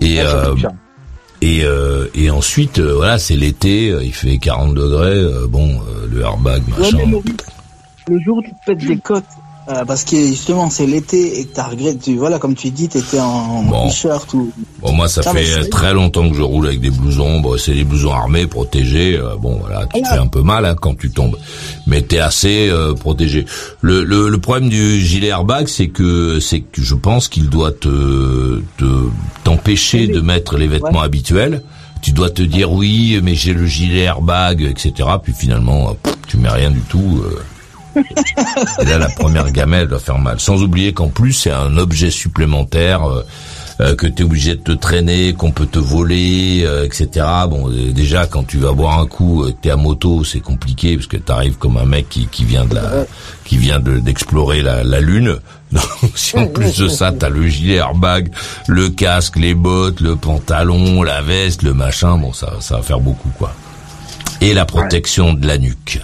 Et Ouais, euh, et euh, et ensuite, euh, voilà, c'est l'été, euh, il fait 40 degrés, euh, bon, euh, le airbag, Ouais, machin. mais Maurice, le jour où tu te pètes des côtes Euh, parce que justement c'est l'été et que t'as regretté, tu voilà comme tu dis, t'étais en Bon. t-shirt ou. Bon, moi, ça fait très longtemps que je roule avec des blousons. Bon, c'est des blousons armés, protégés. euh, bon, voilà, tu te fais un peu mal hein, quand tu tombes, mais t'es assez euh, protégé. Le, le, le problème du gilet airbag, c'est que c'est que je pense qu'il doit te te- t'empêcher de mettre les vêtements habituels. Tu dois te dire oui, mais j'ai le gilet airbag, etc. Puis finalement, euh, pff, tu mets rien du tout. Et là, la première gamelle doit faire mal. Sans oublier qu'en plus, c'est un objet supplémentaire euh, euh, que tu es obligé de te traîner, qu'on peut te voler, euh, etc. Bon, euh, déjà, quand tu vas boire un coup, euh, t'es à moto, c'est compliqué parce que t'arrives comme un mec qui, qui vient de la, qui vient de- d'explorer la, la lune. Donc, si en plus de ça, t'as le gilet airbag, le casque, les bottes, le pantalon, la veste, le machin, bon, ça, ça va faire beaucoup, quoi. Et la protection de la nuque.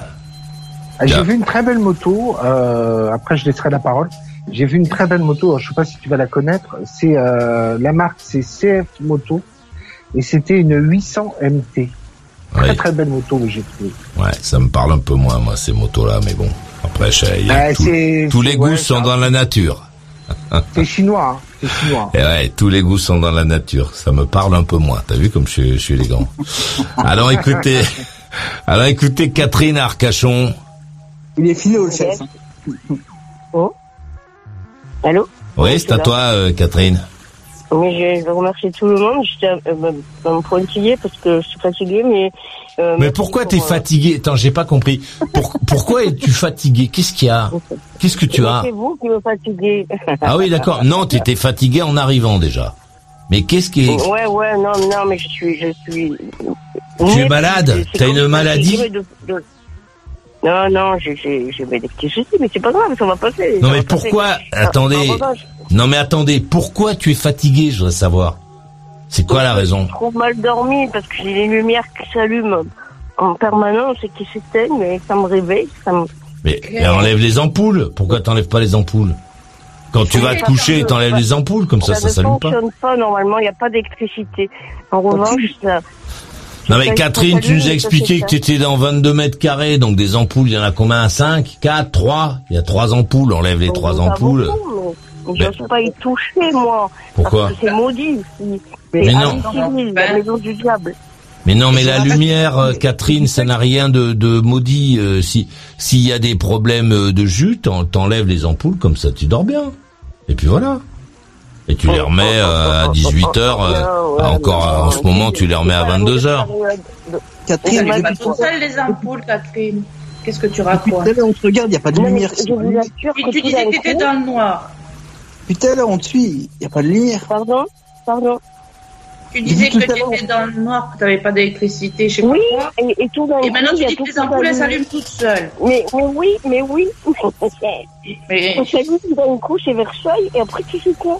Ah, J'ai vu une très belle moto. Euh, après, je laisserai la parole. J'ai vu une très belle moto. Je sais pas si tu vas la connaître. C'est euh, la marque, c'est CF Moto, et c'était une 800 MT. Très très belle moto que j'ai trouvée. Ouais, ça me parle un peu moins, moi, ces motos-là, mais bon. Après, je- y a Ah, tout- c'est- tous les goûts ouais, sont dans la nature. C'est chinois, hein. c'est chinois. Et ouais, tous les goûts sont dans la nature. Ça me parle un peu moins. T'as vu comme je, suis- je suis élégant. alors écoutez, alors écoutez Catherine Arcachon. Il est filé le chef. hein. Allô Oui, c'est à toi, euh, Catherine. Oui, je veux remercier tout le monde. J'étais euh, me- me pointiller parce que je suis fatiguée, mais... euh, Mais pourquoi pour, t'es euh, fatigué Attends, j'ai pas compris. Pour- pourquoi es-tu fatigué Qu'est-ce qu'il y a? Qu'est-ce que tu as? C'est vous qui me fatiguez. Ah oui, d'accord. Non, t'étais fatigué en arrivant déjà. Mais qu'est-ce qui est Ouais, ouais, non, non, mais je suis... Je suis Tu es malade? T'as une maladie? je de- de- Non, non, j'ai des petits soucis, mais c'est pas grave, ça va passer. Non ça mais passer. pourquoi En- Attendez. Non mais attendez, pourquoi tu es fatigué Je voudrais savoir? C'est quoi la raison? J'ai trop mal dormi parce que j'ai les lumières qui s'allument en permanence et qui s'éteignent, mais ça me réveille, ça me... Mais, mais enlève les ampoules. Pourquoi t'enlèves pas les ampoules? Quand tu vas te coucher, t'enlèves les ampoules, comme ça, ça ne s'allume pas. fonctionne pas normalement, il n'y a pas d'électricité. En revanche, ça... Non mais Catherine, tu nous as expliqué que tu étais dans 22 mètres carrés, donc des ampoules, il y en a combien? 5 4 3 Il y a trois ampoules, enlève les Donc, trois ça ampoules. beaucoup, mais Mais- Je n'ose pas y toucher, moi. Pourquoi? Parce que c'est maudit ici. Mais C'est non. Amityville, la maison du diable. Mais non, mais la lumière, euh, Catherine, ça n'a rien de, de maudit. euh, si s'il y a des problèmes euh, de jus, t'en- t'enlèves les ampoules, comme ça tu dors bien. Et puis voilà. Et tu les remets euh, à 18 heures. euh, Ouais, encore mais en ce moment, tu les remets à 22 heures. Ça Catherine, pas tout seul les ampoules, Catherine. Qu'est-ce que tu racontes l'heure on te regarde, il n'y a pas de lumière. Tu, tu disais que t'étais coup- dans le noir. Depuis tout à l'heure on te suit, il n'y a pas de lumière. Pardon Pardon Tu disais que tu étais dans le noir, que tu n'avais pas d'électricité, je sais Oui, quoi. et, et tout Et maintenant tu dis que les ampoules elles s'allume. s'allument toutes seules. Mais, mais oui, mais oui. Mais, On s'allume d'un coup, c'est Versailles, et après tu fais quoi?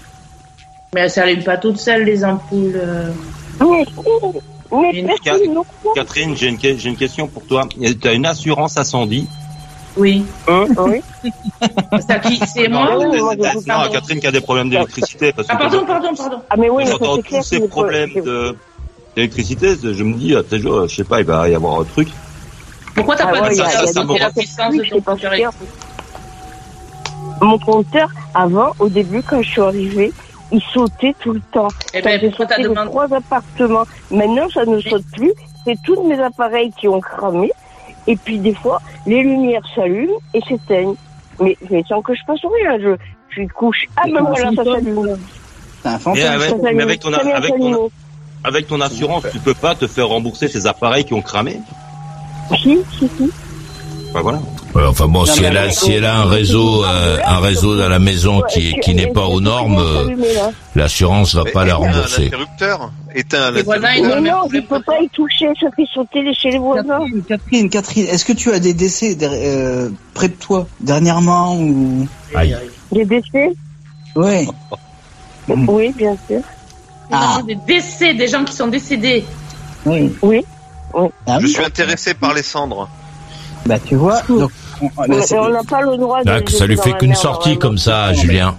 Mais elles s'allument pas toutes seules les ampoules. euh. Mais, Une. Catherine, j'ai une, une question pour toi. Tu as une assurance incendie Oui. Oui. C'est à qui C'est Non, moi ou Non. Catherine qui a des problèmes d'électricité. Parce que Ah pardon, pardon, pardon. Ah mais oui, J'entends c'est clair. tous ces problèmes de d'électricité, je me dis, ah, peut-être, je sais pas, il va y avoir un truc. Pourquoi t'as Ah pas ouais, dit a- ça, ça, la puissance de ton compteur Mon compteur, avant, au début, quand je suis arrivée, il sautait tout le temps. Eh Ça ben, sauter les demandé trois appartements. Maintenant, ça ne saute plus. C'est tous mes appareils qui ont cramé. Et puis, des fois, les lumières s'allument et s'éteignent. Mais, mais sans que je fasse rien. Je, je couche. Ah, ben voilà, ça s'allume. C'est un Et fantôme. avec, Ça s'allume. mais avec ton, avec ton, avec ton assurance, tu peux pas te faire rembourser tes appareils qui ont cramé. Si, si, si. Enfin, voilà. Ouais, enfin bon, si elle a, si elle a un réseau, euh, un réseau dans la maison qui, qui n'est pas aux normes, euh, l'assurance va Mais pas la rembourser. l'interrupteur. Éteins Les voisins, ils l'interrupteur. ont Mais non, je ne peux pas y toucher. Ça fait sauter les chez les voisins. Catherine, Catherine, Catherine, est-ce que tu as des décès der- euh, près de toi dernièrement ou? Aïe. Des décès? Ouais. Oui, bien sûr. Ah. Des décès, des gens qui sont décédés. Oui. Oui. Ah Je oui. suis intéressé par les cendres. Bah tu vois. Donc, on- c'est- n'a pas le droit de. Ah, ça lui fait qu'une sortie comme ça, Julien.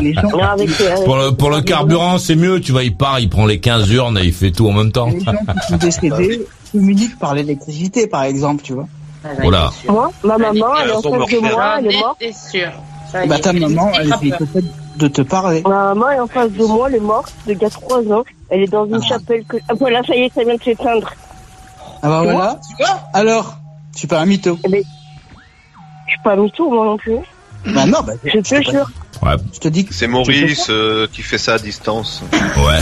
les gens, Non, avec, avec- Pour le, pour le carburant, c'est mieux, tu vois, il part, il prend les 15 urnes et il fait tout en même temps. les gens qui sont décédés communiquent par l'électricité, par exemple, tu vois. Ah, Voilà. Moi, ma maman, elle est en face de moi, elle est morte. étais sûr. Bah est, ta maman, c'est elle peur. peut-être de te parler. Ma maman est en face de moi, elle est morte, de gars 3 ans. Elle est dans une chapelle que... Ah, voilà, ça y est, ça vient de s'éteindre. Ah bah voilà, tu vois Alors, je suis pas un mytho. Je suis pas mytho, moi non plus. Bah non, bah, Je te jure. Ouais. je te dis que C'est Maurice euh, qui fait ça à distance. Ouais.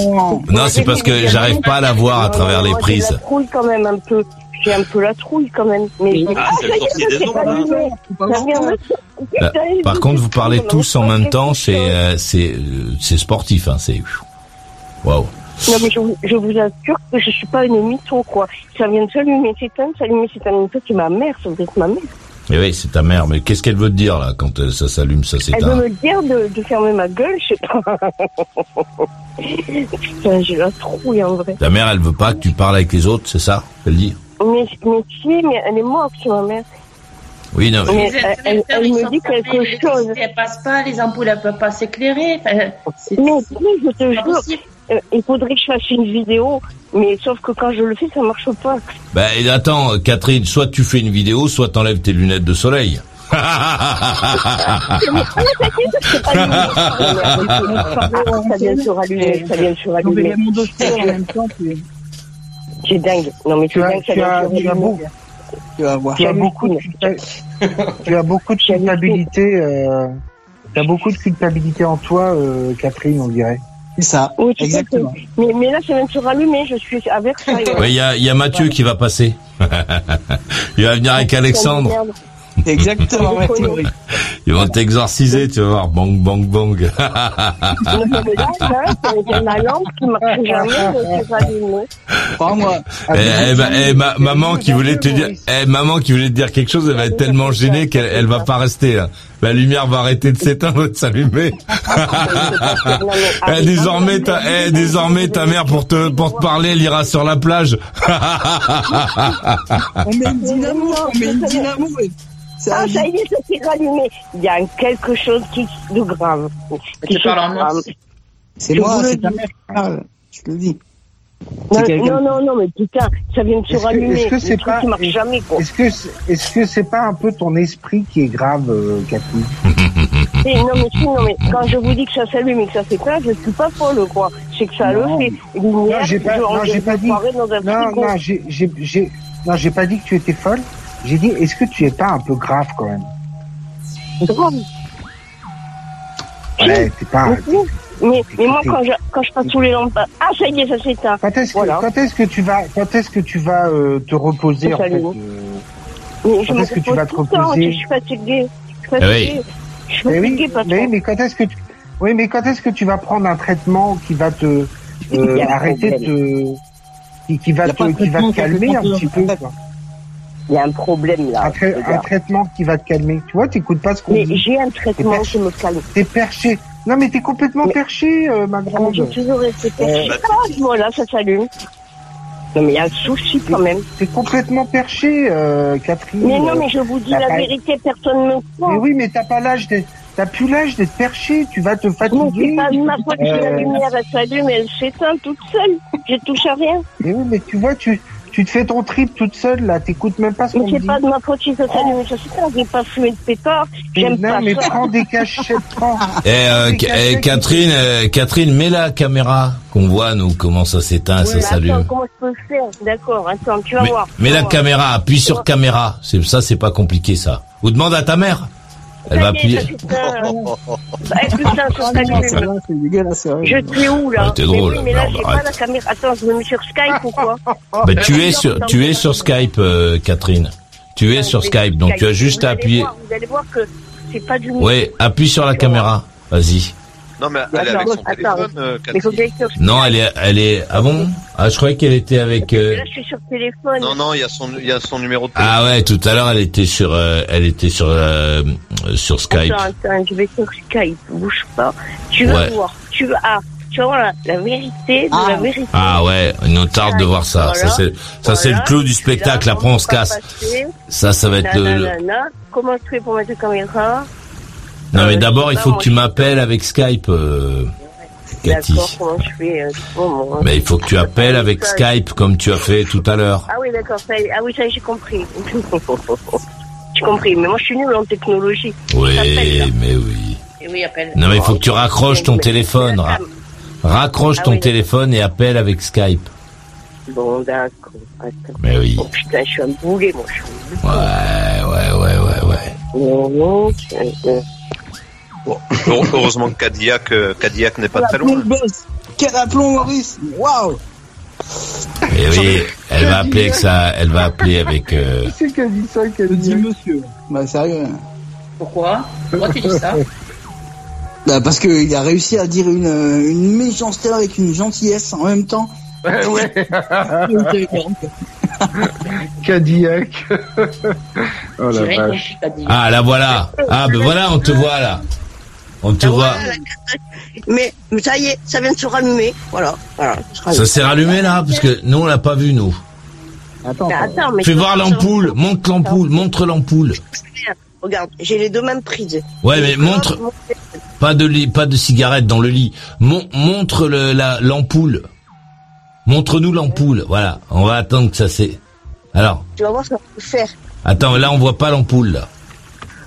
non. Non, c'est parce que j'arrive pas à la voir à travers les Moi, J'ai prises. la trouille quand même un peu. J'ai un peu la trouille quand même. Mais Ah, c'est des c'est hein. Bah, Par contre, vous parlez tous en même temps, c'est euh, c'est euh, c'est sportif, hein, c'est waouh. Mais je, vous- je vous assure que je suis pas une mytho, quoi. Ça vient de s'allumer, s'éteindre, s'allumer, s'éteindre. Ça, c'est ma mère, ça doit être ma mère. Et oui, c'est ta mère, mais qu'est-ce qu'elle veut te dire là quand euh, ça s'allume, ça Elle veut s'éteint me dire de, de fermer ma gueule, je sais pas. Putain, j'ai la trouille, en vrai. Ta mère, elle veut pas que tu parles avec les autres, c'est ça qu'elle dit Mais, mais si, mais elle est morte, c'est ma mère. Oui, non. Mais Les elle, elle, elle me dit quelque chose. Elle passe pas, les ampoules elles peuvent pas s'éclairer. Enfin, c'est Mais si, je te jure, possible. Euh, il faudrait que je fasse une vidéo, mais sauf que quand je le fais, ça marche pas. Bah et attends, Catherine, soit tu fais une vidéo, soit t'enlèves tes lunettes de soleil. C'est dingue. Non, mais Tu c'est as, dingue, ça tu vient se tu as rallumer. beaucoup, tu vas voir. tu as beaucoup de, tu as beaucoup de culpabilité, euh, tu as beaucoup de culpabilité en toi, euh, Catherine, on dirait. C'est ça, Oui, exactement. Mais, mais là, ça vient de se rallumer, je suis à Versailles. Oui, il y a, il y a Mathieu qui va passer. il va venir avec Alexandre. Exactement. Thierry. Ils vont t'exorciser, tu vas voir. Bang, bang, bang. C'est ma lampe qui marche jamais, c'est rallumé. Crois-moi. Ah, Eh, eh eh, ma- maman qui voulait te dire, eh, maman qui voulait te dire quelque chose, elle va être tellement gênée qu'elle elle va pas rester là. La lumière va arrêter de s'éteindre et de s'allumer. Eh, désormais, ta, eh, désormais, ta mère pour te, pour te parler, elle ira sur la plage. On met une dynamo, on met une dynamo. Ça, Ah, ça y est, ça s'est rallumé. Il y a quelque chose qui de grave. Tu parles en grave. mort. c'est je moi, vous le c'est ta dis. mère qui parle. Je te le dis. Non, non, non, non, mais putain, ça vient de se rallumer. est-ce que c'est pas- qui marche jamais, quoi. Est-ce que, c'est- est-ce que c'est pas un peu ton esprit qui est grave, euh, Catherine Eh, non, mais si, non, mais quand je vous dis que ça s'allume et que ça s'éteint, je suis pas folle, quoi. C'est que ça Non. le fait. Lumière, Non, j'ai pas- non, j'ai pas dit. Non, non, j'ai, j'ai, j'ai, non, j'ai pas dit que tu étais folle. J'ai dit, est-ce que tu es pas un peu grave quand même Grave. Ouais, t'es pas. Mais, mais, mais moi, quand je, quand je passe sous les lampes, ah, ça y est, ça s'éteint. Quand est-ce que, Voilà. quand est-ce que tu vas, quand est-ce que tu vas euh, te reposer en fait euh, Mais Quand est-ce que tu vas te reposer Je suis fatiguée. Je suis Eh fatiguée. oui. Je suis Mais fatiguée, oui, patron. mais, mais quand est-ce que tu, oui, mais quand est-ce que tu vas prendre un traitement qui va te euh, arrêter de te, qui, qui va te, qui va te calmer un petit peu, quoi. Il y a un problème, là. Un, traitement qui va te calmer. Tu vois, t'écoutes pas ce qu'on Mais dit. j'ai un traitement qui me calme. T'es perché. Non, mais t'es complètement Mais- perché, euh, ma Ah, mais grande. J'ai toujours été perchée. bah, Ah, voilà, ça s'allume. Non, mais il y a un souci quand même. T'es complètement perché, euh, Catherine. Mais non, mais je vous dis la pas- vérité, personne ne me croit. Mais oui, mais t'as pas l'âge d'être, t'as plus l'âge d'être perché. Tu vas te Mais fatiguer. c'est pas ma faute si la Euh, lumière elle s'allume et elle s'éteint toute seule. Je touche à rien. Mais oui, mais tu vois, tu, tu te fais ton trip toute seule, là. T'écoutes même pas ce Mais qu'on c'est dit. pas de ma faute si ça s'allume et ça s'éteint. J'ai pas fumé de pétard. Mais J'aime non, pas mais ça. prends des cachets, prends. Eh, euh, Ca- eh, Catherine, euh, Catherine, mets la caméra qu'on voit nous comment ça s'éteint, ça Mais attends, s'allume. comment je peux le faire? D'accord, attends, tu vas Mais, voir. mets la caméra, appuie sur caméra. C'est ça, c'est pas compliqué ça. Ou demande à ta mère. Elle va appuyer. c'est dégueulasse, c'est Je suis où là Ah, t'es Mais drôle. oui, Mais là, j'ai pas la caméra. Attends, je me mets sur Skype ou quoi Bah, tu es sur, tu es sur Skype, euh, Catherine. Tu es sur Skype, donc tu as juste à appuyer. voir, Vous allez voir que c'est pas du Ouais, appuie sur la caméra. Vas-y. Non, mais elle est avec son téléphone, euh, Non, elle est, elle est. Ah bon? Ah, je croyais qu'elle était avec. euh, Là, je suis sur téléphone. Non, non, il y a son, il y a son numéro de téléphone. Ah ouais, tout à l'heure, elle était sur, euh, elle était sur, euh, sur Skype. Attends, attends, je vais sur Skype. Bouge pas. Tu vas Ouais. voir. Tu vas, ah, tu vas voir la, la vérité de Ah. la vérité. Ah ouais, il nous tarde de voir ça. Ça c'est, ça c'est le Voilà. clou du Là, spectacle. Après, on se casse. passer. Ça, ça va être le. le- Nanana. Comment tu fais pour mettre la caméra? Non mais Euh, d'abord, il faut que tu m'appelles avec Skype, euh, Cathy. Je fais euh, comment Mais il faut que tu appelles avec Skype comme tu as fait tout à l'heure. Ah oui, d'accord, ça y est. Ah oui, ça y est, j'ai compris. J'ai compris, mais moi je suis nulle en technologie. Oui, mais oui. Et oui, appelle. Non, mais il faut que tu raccroches ton téléphone. Ra- raccroche Ah ton oui. téléphone et appelle avec Skype. Bon, d'accord. Mais oui. Oh putain, je suis un boulet, moi. Je suis un Ouais, ouais, ouais, ouais, ouais. Euh, Bon, heureusement que Cadillac, euh, Cadillac n'est pas très loin. boss. Quel aplomb, Maurice. Waouh. Et oui, elle va appeler avec ça, elle va appeler avec. euh, c'est qui a dit ça, dis dit monsieur. Bah, sérieux. hein. Pourquoi? Pourquoi tu dis ça? Bah, parce qu'il a réussi à dire une, euh, une méchanceté avec une gentillesse en même temps. Ouais, ouais. Cadillac. oh la vache. Ah, là voilà. Ah, ben voilà, on te voit là. On te voit. Mais mais ça y est, ça vient de se rallumer. Voilà, voilà. Ça s'est rallumé là, parce que nous on l'a pas vu nous. Attends. Mais attends, mais Fais voir l'ampoule, montre l'ampoule, montre l'ampoule. Regarde, j'ai les deux mêmes prises. Ouais, mais montre, pas de lit, pas de cigarette dans le lit. Mon- montre le, la, l'ampoule. Montre-nous l'ampoule. Voilà. On va attendre que ça c'est. Alors, Tu vas voir ce qu'on peut faire. attends, là on voit pas l'ampoule là.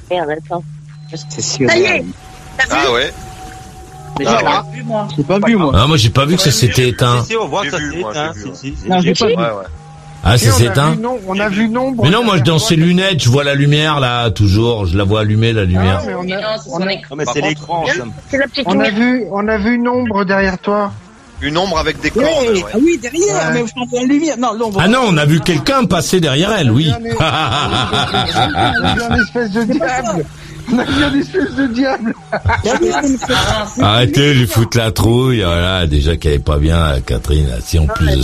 Merde, attends. C'est sûr. Ça y est, Ah ouais Mais Ah j'ai ouais. pas vu, moi. J'ai pas vu, moi. Ah, moi j'ai pas vu que ça s'était éteint. Si, si, on voit ça s'est éteint. j'ai vu, Si, si, si. Non, j'ai pas vu. Ah, Si, ça s'est éteint. non- On a vu nombre. Mais non, moi dans ces lunettes, je vois la lumière là, toujours. Je la vois allumer la Ah, lumière. mais on Mais a, non, on a- mais c'est l'écran. ça. c'est la petite on a lumière. vu, on a vu nombre derrière toi. Une ombre avec des cornes. Ouais, ouais. Ah oui, derrière, Ouais. mais je pense la lumière. Non, Ah non, on a vu quelqu'un passer derrière elle, oui. On a vu un espèce de diable. On a vu un espèce de diable. Arrêtez, lui foutre la trouille. Voilà, déjà qu'elle est pas bien, Catherine. Si en plus de,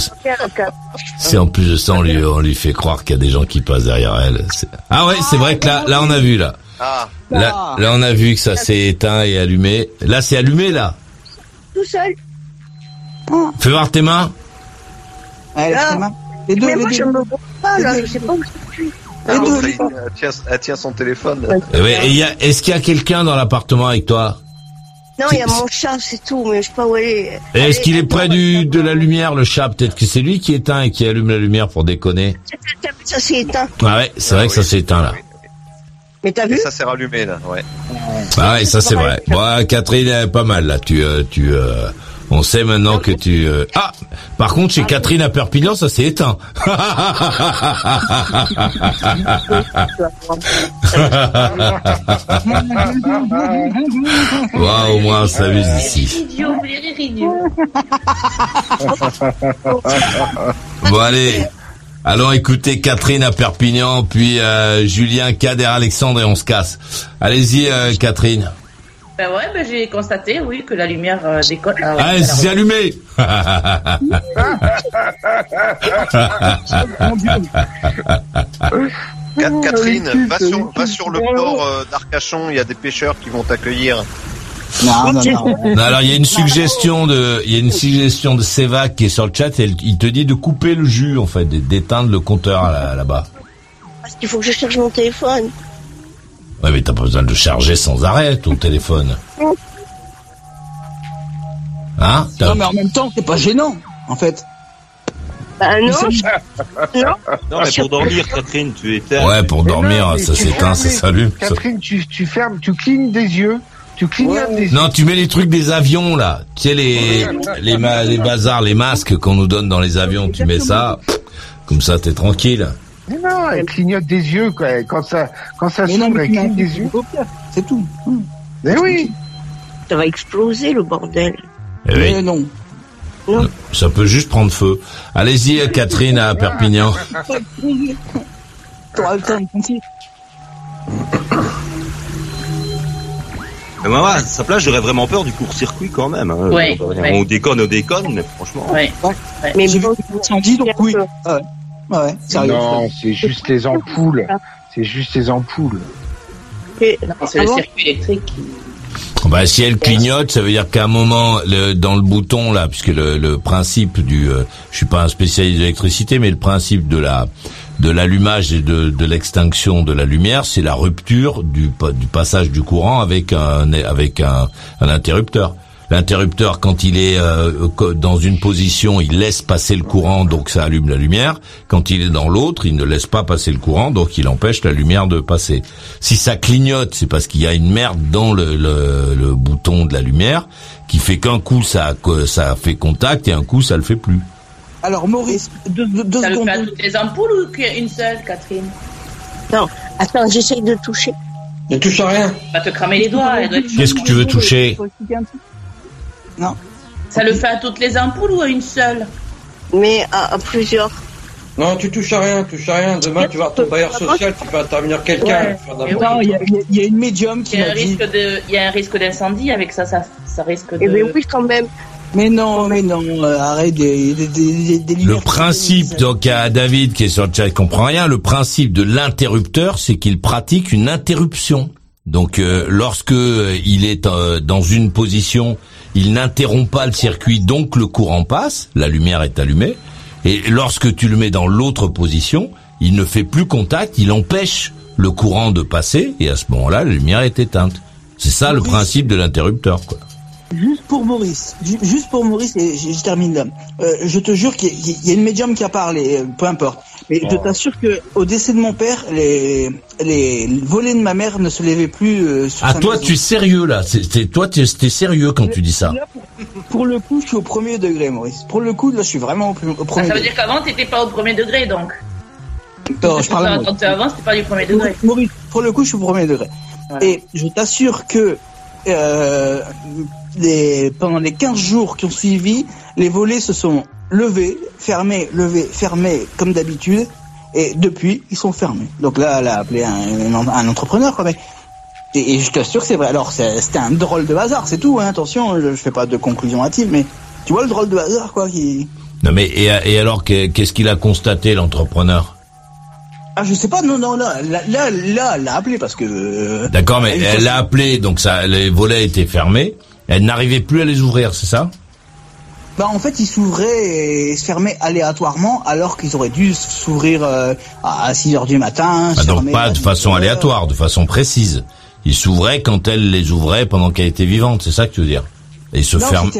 si en plus de ça, on lui, on lui fait croire qu'il y a des gens qui passent derrière elle. Ah ouais, c'est vrai que là, là, on a vu là. Ah, Là, là, on a vu que ça s'est éteint et allumé. Là, c'est allumé là. Tout seul. Fais voir tes mains. Ouais, Ah. les mains. Les deux, Mais les moi, je me vois pas, là. Je sais pas où Ah, l'autre, les elle, tient, elle tient son téléphone. Eh et y a, est-ce qu'il y a quelqu'un dans l'appartement avec toi? Non, il y a mon chat, c'est tout, mais je sais pas où elle est. Et Est-ce qu'il est près du, de la lumière, le chat? Peut-être que c'est lui qui éteint et qui allume la lumière pour déconner. Ça s'est éteint. Ah ouais, c'est Ah vrai que ça oui. s'est éteint là. Mais t'as Et vu ça s'est rallumé là, ouais. Ah ouais, ça c'est vrai. Bon, Catherine, pas mal là. Tu, euh, tu, euh, on sait maintenant que tu. euh, Ah, par contre, chez Catherine à Perpignan, ça s'est éteint. Waouh, au moins on s'amuse ici. Bon allez, allons écouter Catherine à Perpignan, puis euh, Julien, Kader, Alexandre et on se casse. Allez-y, euh, Catherine. Ben ouais, ben j'ai constaté, oui, que la lumière euh, décolle. Ah, ouais, Ah, c'est allumé. Catherine, avec va sur, va sur le c'est port euh, d'Arcachon, il y a des pêcheurs qui vont t'accueillir. Non, non, non. Non, alors il y a une suggestion de, il y a une suggestion de Sevac qui est sur le chat. Et elle- il te dit de couper le jus en fait, d'éteindre le compteur là- là-bas. Parce qu'il faut que je cherche mon téléphone. Ouais, mais t'as pas besoin de le charger sans arrêt ton téléphone. Hein Non, mais en même temps, c'est pas gênant, en fait. Bah non, je- non. Non, mais pour dormir, Catherine, tu éteins. Ouais, pour dormir, non, ça s'éteint, ça s'allume. Catherine, tu, tu fermes, tu clignes des yeux. Tu clignotes des yeux. Non, tu mets les trucs des avions là. Tu sais les les, ma- les bazars, les masques qu'on nous donne dans les avions. Tu mets ça, comme ça t'es tranquille. Mais non, elle clignote des yeux quoi. Quand ça, quand ça s'ouvre, elle cligne des yeux. c'est tout. Hum. Mais oui. Ça va exploser le bordel. Eh oui, Mais non. ça peut juste prendre feu. Allez-y, euh, Catherine à Perpignan. T'auras le temps de penser. Mais moi, à sa place, j'aurais vraiment peur du court-circuit quand même. hein. Ouais, on, ouais. on déconne, on déconne, mais franchement. Ouais. Mais J'ai vu bon, l'incendie, donc oui. Ah ouais. Ah sérieux. Non, c'est juste les ampoules. C'est juste les ampoules. c'est- le Ah circuit électrique. qui- Bah si elle clignote, ça veut dire qu'à un moment, le, dans le bouton là, puisque le, le principe du, euh, je suis pas un spécialiste d'électricité, mais le principe de la de l'allumage et de, de l'extinction de la lumière, c'est la rupture du, du passage du courant avec un avec un, un interrupteur. L'interrupteur, quand il est euh, dans une position, il laisse passer le courant, donc ça allume la lumière. Quand il est dans l'autre, il ne laisse pas passer le courant, donc il empêche la lumière de passer. Si ça clignote, c'est parce qu'il y a une merde dans le, le- le bouton de la lumière qui fait qu'un coup ça ça fait contact et un coup ça le fait plus. Alors Maurice, deux, deux- deux Ça le secondes. fait à toutes les ampoules ou qu'une seule, Catherine? Non, attends, j'essaye de toucher. Ne touche à rien. Va te cramer les doigts. Qu'est-ce que tu veux toucher? Non. Ça le fait à toutes les ampoules ou à une seule Mais à, à plusieurs. Non, tu touches à rien, touche à rien. Demain, tu vas à ton bailleur social, tu vas intervenir quelqu'un. Ouais. Non, il y a, y une médium qui m'a dit. il y a un risque d'incendie avec ça, ça, ça risque de. Eh bien oui, quand même. Mais non, mais non, euh, arrête des, des, des, des Le principe, donc à David qui est sur le chat, il comprend rien. Le principe de l'interrupteur, c'est qu'il pratique une interruption. Donc, euh, lorsque euh, il est euh, dans une position, il n'interrompt pas le circuit, donc le courant passe, la lumière est allumée. Et lorsque tu le mets dans l'autre position, il ne fait plus contact, il empêche le courant de passer, et à ce moment-là, la lumière est éteinte. C'est ça le principe de l'interrupteur. quoi. Juste pour Maurice, ju- juste pour Maurice, et je, termine là. Euh, je te jure qu'il y, a- il y a une médium qui a parlé, euh, peu importe. Mais je t'assure que au décès de mon père, les, les volets de ma mère ne se levaient plus euh, sur Ah, sa toi, maison. tu es sérieux là C'est c'est- Toi, tu es sérieux quand tu dis ça Là, pour, pour le coup, je suis au premier degré, Maurice. Pour le coup, là, je suis vraiment au, au Ah, premier ça veut degré. dire qu'avant, t'étais pas au premier degré, donc. Non, je Quand parle entendu avant, c'était pas du premier degré. Maurice, pour le coup, je suis au premier degré. Et je t'assure que euh, les, pendant les 15 jours qui ont suivi, les volets se sont levés, fermés, levés, fermés, comme d'habitude. Et depuis, ils sont fermés. Donc là, elle a appelé un, un, un entrepreneur, quoi. Mais, et, et je t'assure que c'est vrai. Alors, c'était un drôle de hasard, c'est tout. Hein, attention, je, je fais pas de conclusion hâtive, mais tu vois le drôle de hasard, quoi. Qui... Non mais et, et alors que- qu'est-ce qu'il a constaté l'entrepreneur? Ah, je sais pas. Non, non, là, là, là, là, elle l'a appelé parce que. euh, D'accord, mais elle- elle l'a appelé, donc ça, les volets étaient fermés. Elle n'arrivait plus à les ouvrir, c'est ça? Bah en fait ils s'ouvraient et se fermaient aléatoirement alors qu'ils auraient dû s'ouvrir euh, à 6 heures du matin. se ah, Donc pas de 10 façon heures. aléatoire, de façon précise. Ils s'ouvraient quand elle les ouvrait pendant qu'elle était vivante, c'est ça que tu veux dire? Et ils se Non, ferment.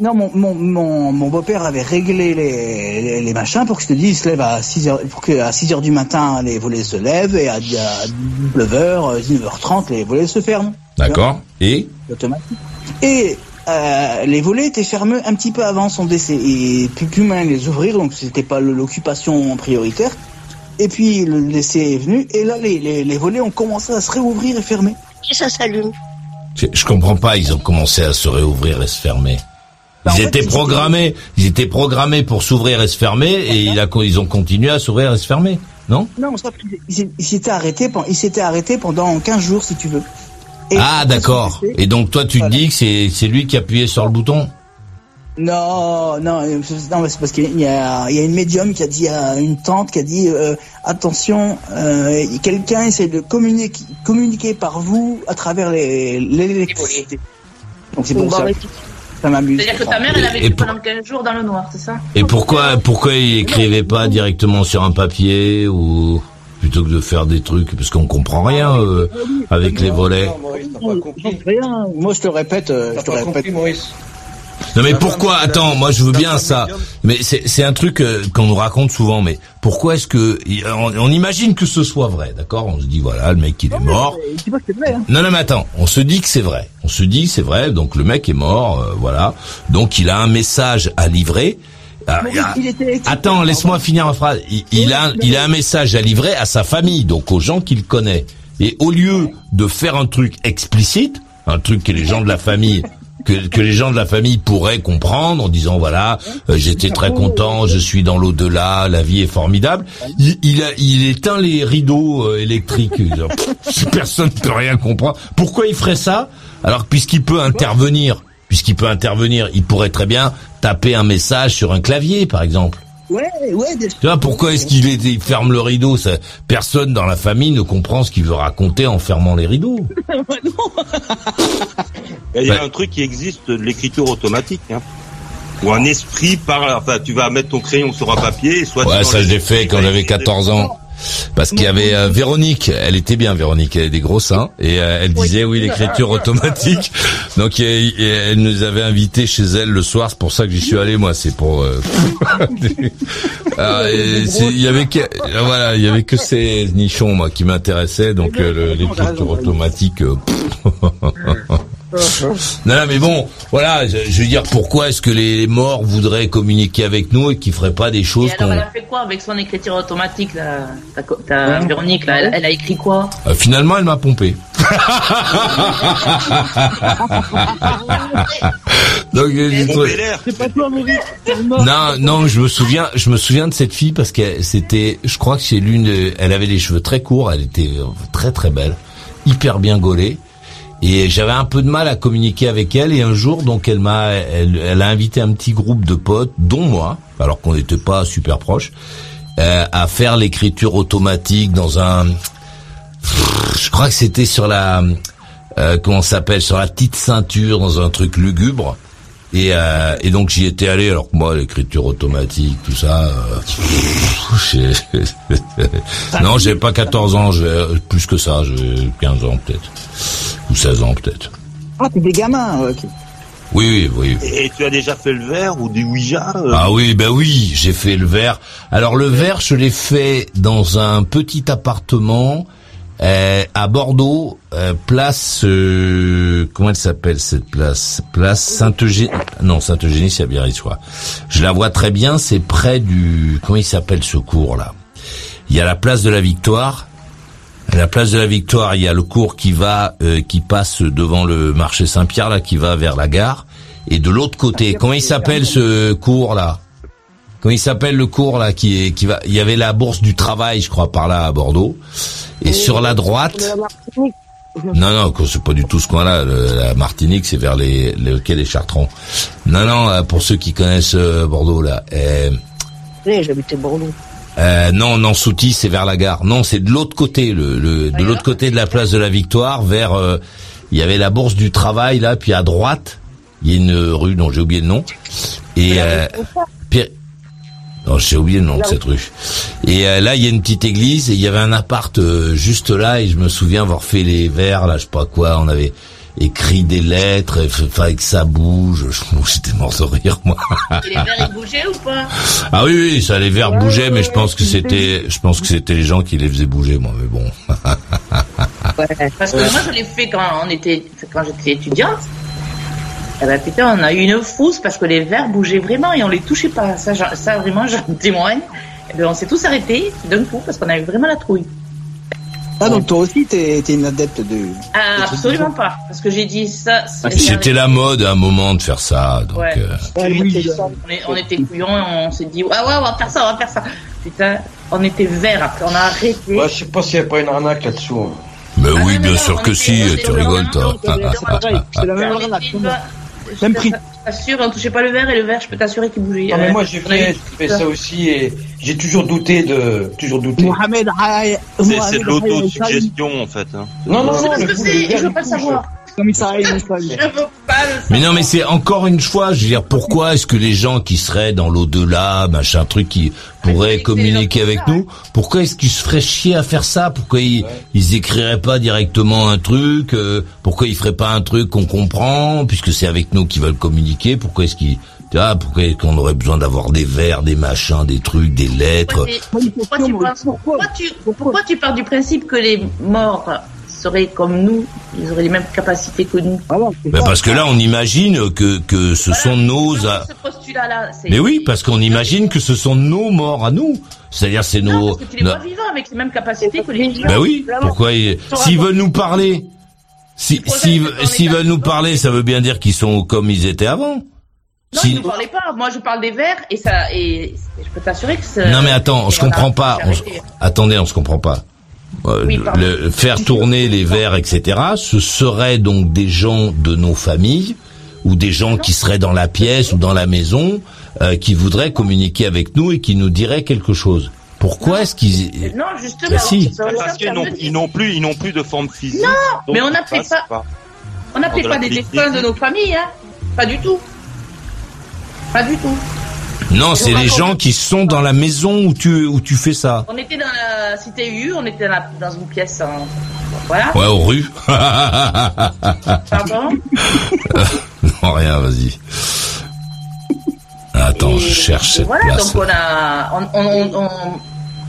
non, mon, mon, mon, mon beau-père avait réglé les, les, les machins pour que je te dise, il se lève à 6 heures, pour que à 6 heures du matin, les volets se lèvent et à, à 19h, 19h30, les volets se ferment. D'accord Et? Automatique. Et euh, les volets étaient fermés un petit peu avant son décès et plus plus moyen de les ouvrir, donc c'était pas l'occupation prioritaire. Et puis le décès est venu et là les, les, les volets ont commencé à se réouvrir et fermer. Et ça s'allume. je, je comprends pas, ils ont commencé à se réouvrir et se fermer. Bah, Ils fait, étaient programmés, ils étaient programmés pour s'ouvrir et se fermer, et il a, ils ont continué à s'ouvrir et se fermer, non? Non, ils- s'étaient arrêtés, ils s'étaient arrêtés pendant 15 jours si tu veux. Et Ah d'accord. Et donc toi tu te dis que c'est c'est lui qui appuyait sur le bouton Non, non, euh, c'est- non, c'est parce qu'il y a, il y a une médium qui a dit à une tante qui a dit euh, attention, euh, quelqu'un essaie de communiquer, communiquer par vous à travers les l'électricité. Donc c'est pour Bon, ça. Ça m'amuse. C'est-à-dire que ta mère, elle a Et- vécu pour- pendant 15 jours dans le noir, c'est ça? Et pourquoi pourquoi il écrivait pas directement sur un papier ou plutôt que de faire des trucs parce qu'on comprend rien euh, avec les volets. Non, Maurice, t'as pas J'en compris. sais rien. Moi je te répète, euh, je te pas le compris, répète. Maurice. Non mais pourquoi Attends, moi je veux bien ça. Mais c'est c'est un truc euh, qu'on nous raconte souvent. Mais pourquoi est-ce que on, on imagine que ce soit vrai, d'accord? On se dit voilà, le mec il est mort. Hein. Non, non, mais attends, on se dit que c'est vrai. On se dit que c'est vrai, donc le mec est mort, euh, voilà. Donc il a un message à livrer. Ah, Maurice, il était électrique. attends, laisse-moi finir ma phrase. Il, il a, il a un message à livrer à sa famille, donc aux gens qu'il connaît. Et au lieu de faire un truc explicite, un truc que les gens de la famille que, que les gens de la famille pourraient comprendre en disant voilà euh, j'étais très content je suis dans l'au-delà la vie est formidable. Il, il a il éteint les rideaux euh, électriques. Pff, personne ne peut rien comprendre. Pourquoi il ferait ça? Alors que puisqu'il peut intervenir puisqu'il peut intervenir il pourrait très bien taper un message sur un clavier par exemple Ouais, ouais. sûr. tu vois pourquoi est-ce qu'il est- il ferme le rideau ça, personne dans la famille ne comprend ce qu'il veut raconter en fermant les rideaux Il y a Ouais. un truc qui existe, de l'écriture automatique. Hein. Où un esprit parle, enfin tu vas mettre ton crayon sur un papier, et soit tu Ouais, ça je l'ai fait quand j'avais 14 ans. Parce qu'il y avait euh, Véronique, elle était bien Véronique, elle a des gros seins. Et euh, elle disait oui l'écriture automatique. Donc et- et elle nous avait invités chez elle le soir, c'est pour ça que j'y suis allé moi, c'est pour euh, Ah, et c'est- il y avait que voilà, il y avait que ces nichons moi qui m'intéressaient. Donc euh, le- l'écriture automatique euh, Non, non, mais bon, voilà, je, je veux dire, pourquoi est-ce que les morts voudraient communiquer avec nous et qu'ils feraient pas des Et choses alors, qu'on... elle a fait quoi avec son écriture automatique, là Ta, ta Véronique, là, elle, elle a écrit quoi? Euh, finalement, elle m'a pompé. Donc, j'ai trouvé- C'est pas toi, Maurice. Non, non, je me souviens, je me souviens de cette fille parce que c'était, je crois que c'est l'une, de- elle avait les cheveux très courts, elle était euh, très très belle, hyper bien gaulée. Et j'avais un peu de mal à communiquer avec elle et un jour donc elle m'a elle, elle a invité un petit groupe de potes dont moi alors qu'on n'était pas super proches euh, à faire l'écriture automatique dans un je crois que c'était sur la euh, comment s'appelle sur la petite ceinture dans un truc lugubre. Et, euh, et donc j'y étais allé alors que moi l'écriture automatique tout ça euh, non j'ai pas 14 ans j'ai plus que ça j'ai 15 ans peut-être ou 16 ans peut-être Ah, t'es des gamins, ok. oui oui oui Et tu as déjà fait le verre ou du Ouija euh, Ah oui, ben oui, j'ai fait le verre. Alors le verre, je l'ai fait dans un petit appartement euh, à Bordeaux, euh, place euh, comment elle s'appelle cette place? Place Sainte-Eugénie. Non, Sainte-Eugénie, c'est à Biarritz. Je la vois très bien, c'est près du comment il s'appelle ce cours là? Il y a la place de la Victoire. À la place de la Victoire, il y a le cours qui va, euh, qui passe devant le marché Saint-Pierre là, qui va vers la gare. Et de l'autre côté, comment il s'appelle ce cours là? Comment il s'appelle le cours là qui est, qui va Il y avait la bourse du travail, je crois, par là à Bordeaux. Et sur la droite, non non, c'est pas du tout ce coin-là. La Martinique, c'est vers les, le quai des Chartrons. Non non, euh, pour ceux qui connaissent euh, Bordeaux là. euh, Oui, j'habitais Bordeaux. Euh, non, non, Soutis, c'est vers la gare. Non, c'est de l'autre côté, le, le- de l'autre côté de la place de la Victoire, vers. euh, il y avait la bourse du travail là, puis à droite, il y a une rue dont j'ai oublié le nom. Et euh, non, j'ai oublié le nom de cette rue. Et euh, là, il y a une petite église et il y avait un appart euh, juste là et je me souviens avoir fait les verres là, je sais pas quoi. On avait écrit des lettres, fallait que ça bouge. Je- J'étais mort de rire moi. Et les verres, ils bougeaient ou pas? Ah oui, oui, ça les verres bougeaient, mais je pense que c'était, je pense que c'était les gens qui les faisaient bouger, moi. Mais bon. Parce que moi, je l'ai fait quand on était, quand j'étais étudiante. Eh ben putain, on a eu une frousse parce que les verres bougeaient vraiment et on les touchait pas. Ça vraiment, j'en témoigne. Eh ben, on s'est tous arrêtés d'un coup parce qu'on avait vraiment la trouille. Ah, donc toi aussi, t'es t'es une adepte de... Ah, absolument pas. Parce que j'ai dit ça. c'est- C'était la mode à un moment de faire ça, donc. Ouais. euh, On est- on était couillons et on s'est dit, ah ouais, on va faire ça, on va faire ça. Putain, on était verts après, on a arrêté. Ouais, je sais pas s'il n'y a pas une arnaque là-dessous. hein. Mais oui, bien sûr que si. Tu rigoles, toi. C'est la même arnaque. Même prix. Je t'assure, on touchait pas le verre et le verre, je peux t'assurer qu'il bougeait. Non, mais Euh, moi j'ai on a eu fait, j'ai fait ça aussi et j'ai toujours douté de. Toujours douté. Mohamed C'est de l'autosuggestion en fait. Hein. Non, non, Je sais non, pas ce le que bout, c'est, le et je verre, veux pas le savoir. Comme Mais non, mais c'est encore une fois, je veux dire, pourquoi est-ce que les gens qui seraient dans l'au-delà, machin truc, qui pourraient communiquer avec nous, pourquoi est-ce qu'ils se feraient chier à faire ça? Pourquoi ils, ils écriraient pas directement un truc euh, Pourquoi ils feraient pas un truc qu'on comprend, puisque c'est avec nous qu'ils veulent communiquer? Pourquoi est-ce qu'ils, tu vois, pourquoi est-ce qu'on aurait besoin d'avoir des vers, des machins, des trucs, des lettres? Pourquoi tu, penses- pourquoi tu, pourquoi tu pars du principe que les morts seraient comme nous, ils auraient les mêmes capacités que nous Ben parce que là, on imagine que que ce sont nos. Ce postulat-là, c'est. Mais oui, parce qu'on imagine que ce sont nos morts à nous. C'est-à-dire, c'est nos. parce que tu les vois vivants avec les mêmes capacités que les vivants. Ben oui, pourquoi ils- s'ils veulent nous parler, si s'ils veulent nous parler, ça veut bien dire qu'ils sont comme ils étaient avant. Non, Si- ils ne parlaient pas. Moi, je parle des vers et ça, et je peux t'assurer que. Non mais attends, on se comprend pas. on. Attendez, on se comprend pas. Euh, Oui, le- faire tourner les verres, etc. Ce seraient donc des gens de nos familles ou des gens qui seraient dans la pièce ou dans la maison euh, qui voudraient communiquer avec nous et qui nous diraient quelque chose. Pourquoi est-ce qu'ils Non, justement. Ben si. Parce qu'ils n'ont ils n'ont plus, ils n'ont plus de forme physique. Non, mais on n'appelait pas- On n'appelait pas des défunts de nos familles, hein. Pas du tout. Pas du tout. Non, c'est les gens qui sont dans la maison où tu où tu fais ça. On était dans la cité U, on était dans, la- dans une pièce. en- Voilà. Ouais, aux rues. Pardon? non, rien, vas-y. Attends, je cherche Et cette voilà, place. donc on a, on, on, on, on,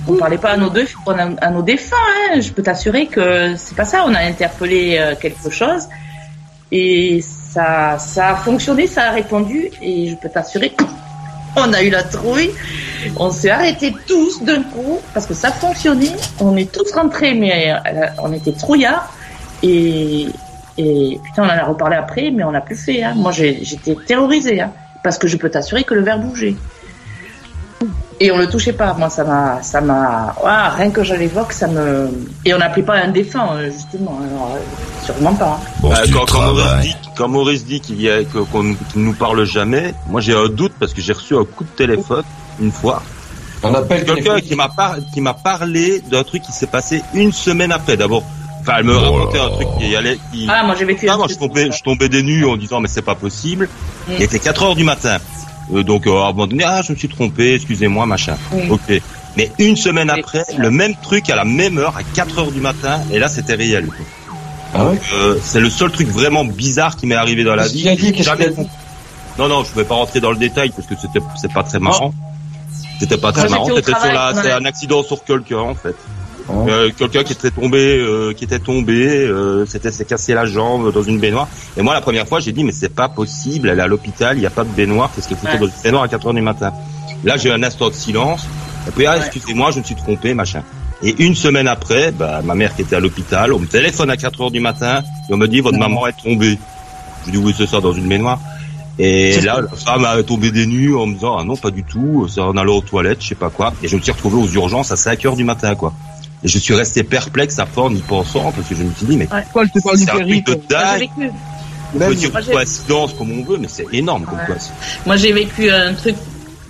on parlait pas à nos deux, à nos défunts. Hein. Je peux t'assurer que c'est pas ça. On a interpellé euh, quelque chose et ça, ça a fonctionné, ça a répondu et je peux t'assurer qu'on a eu la trouille. On s'est arrêtés tous d'un coup parce que ça fonctionnait. On est tous rentrés, mais euh, on était trouillards et et putain, on en a reparlé après, mais on l'a plus fait. Hein. Moi, j'étais terrorisée, hein, parce que je peux t'assurer que le verre bougeait. Et on le touchait pas. Moi, ça m'a, ça m'a, rien que je l'évoque, ça me. Et on n'appelait pas un défunt, euh, justement. Alors, euh, sûrement pas. hein. Bon, Euh, du quand, quand Maurice dit, quand Maurice dit qu'il y a qu'on ne nous parle jamais, moi j'ai un doute parce que j'ai reçu un coup de téléphone une fois. On appelle Quelqu'un qui m'a par- qui m'a parlé d'un truc qui s'est passé une semaine après. D'abord, enfin, elle me Oh racontait un truc qui allait. Qui... Ah, moi j'ai vécu. Ah, moi je tombais des nues en disant mais c'est pas possible. Mm. Il était 4 heures du matin. Euh, donc euh, à un moment donné, ah je me suis trompé, excusez-moi machin. Oui. Ok. Mais une semaine après, le même truc à la même heure, à 4 heures du matin, et là c'était réel. Ah ouais Euh, c'est le seul truc vraiment bizarre qui m'est arrivé dans la vie. qu'il a dit Qu'est-ce Jamais- qu'il a dit Non, non, je vais pas rentrer dans le détail parce que c'était, c'est pas très marrant. C'était pas très marrant. C'était sur la, c'est un accident sur quelqu'un en fait. Oh. Euh, quelqu'un qui était tombé, euh, qui était tombé, euh, c'était s'est cassé la jambe dans une baignoire. Et moi, la première fois, j'ai dit mais c'est pas possible. Elle est à l'hôpital, il n'y a pas de baignoire. Qu'est-ce qu'elle foutait Ouais. dans une baignoire à 4 heures du matin? Là, j'ai eu un instant de silence. Et puis ah, excusez-moi, je me suis trompé, machin. Et une semaine après, bah, ma mère qui était à l'hôpital, on me téléphone à 4 heures du matin et on me dit votre maman est tombée. Je dis oui c'est ça dans une baignoire. Et là, la femme a tombé des nues en me disant ah non pas du tout, c'est en allant aux toilettes, je sais pas quoi. Et je me suis retrouvé aux urgences à 5 heures du matin quoi. Et je suis resté perplexe à fond en y pensant parce que je me suis dit mais Pourquoi je te parle du périph' de dingue. On peut dire coïncidence comme on veut, mais c'est énorme comme Ouais. Moi, j'ai vécu un truc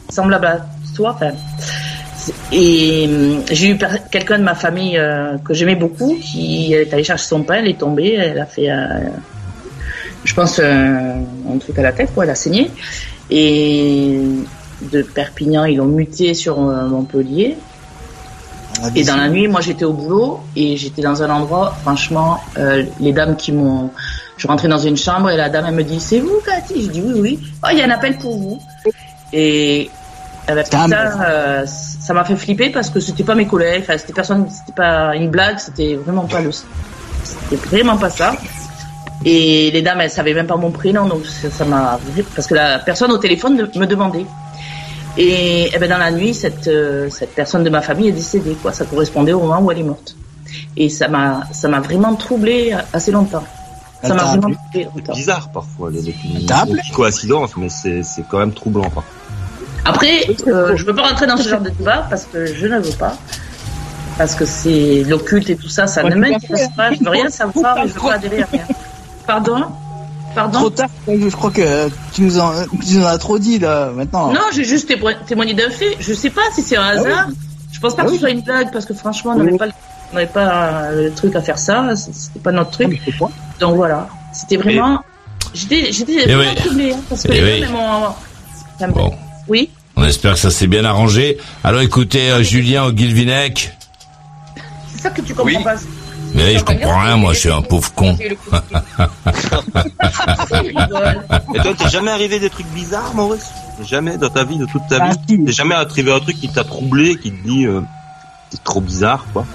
semblable à toi. Enfin, et hum, j'ai eu quelqu'un de ma famille euh, que j'aimais beaucoup qui est allé chercher son pain, elle est tombée, elle a fait, euh, je pense, un, un truc à la tête, quoi, elle a saigné. Et de Perpignan, ils l'ont muté sur euh, Montpellier. Et dans la nuit, moi j'étais au boulot et j'étais dans un endroit, franchement, euh, les dames qui m'ont... Je rentrais dans une chambre et la dame elle me dit c'est vous Cathy? Je dis oui oui. Oh il y a un appel pour vous. Et eh ben, Putain, euh, ça m'a fait flipper parce que c'était pas mes collègues, enfin c'était personne, c'était pas une blague, c'était vraiment pas le, c'était vraiment pas ça. Et les dames elles savaient même pas mon prénom donc ça m'a parce que la personne au téléphone me demandait. Et, eh ben dans la nuit, cette, euh, cette personne de ma famille est décédée. Quoi. Ça correspondait au moment où elle est morte. Et ça m'a, ça m'a vraiment troublé assez longtemps. Ça m'a vraiment troublé longtemps. bizarre parfois les, les, les, appelé petites coïncidences, mais c'est c'est quand même troublant. Quoi. Après, euh, je veux pas rentrer dans ce genre de débat parce que je ne veux pas. Parce que c'est l'occulte et tout ça, ça Ouais, ne m'intéresse pas. Je veux rien savoir et je veux pas adhérer à rien. Pardon? Trop Pardon tard, je crois que tu nous en, tu nous en as trop dit là maintenant. Non, j'ai juste témo- témoigné d'un fait. Je sais pas si c'est un hasard. Je pense pas Ah que oui. ce soit une blague parce que franchement, on n'avait pas, on pas euh, le truc à faire ça. C'était pas notre Ah, truc. pas. Donc voilà. C'était vraiment. J'étais, j'étais vraiment oui. troublée, hein, parce que les oui. gens, Bon. Oui. On espère que ça s'est bien arrangé. Alors écoutez, euh, Julien Guilvinec. C'est ça que tu comprends Oui. pas. Mais oui, je comprends rien, moi, je suis un pauvre con. Et toi, t'es jamais arrivé des trucs bizarres, Maurice? Jamais dans ta vie, de toute ta vie? Si. T'es jamais arrivé un truc qui t'a troublé, qui te dit euh, c'est trop bizarre, quoi?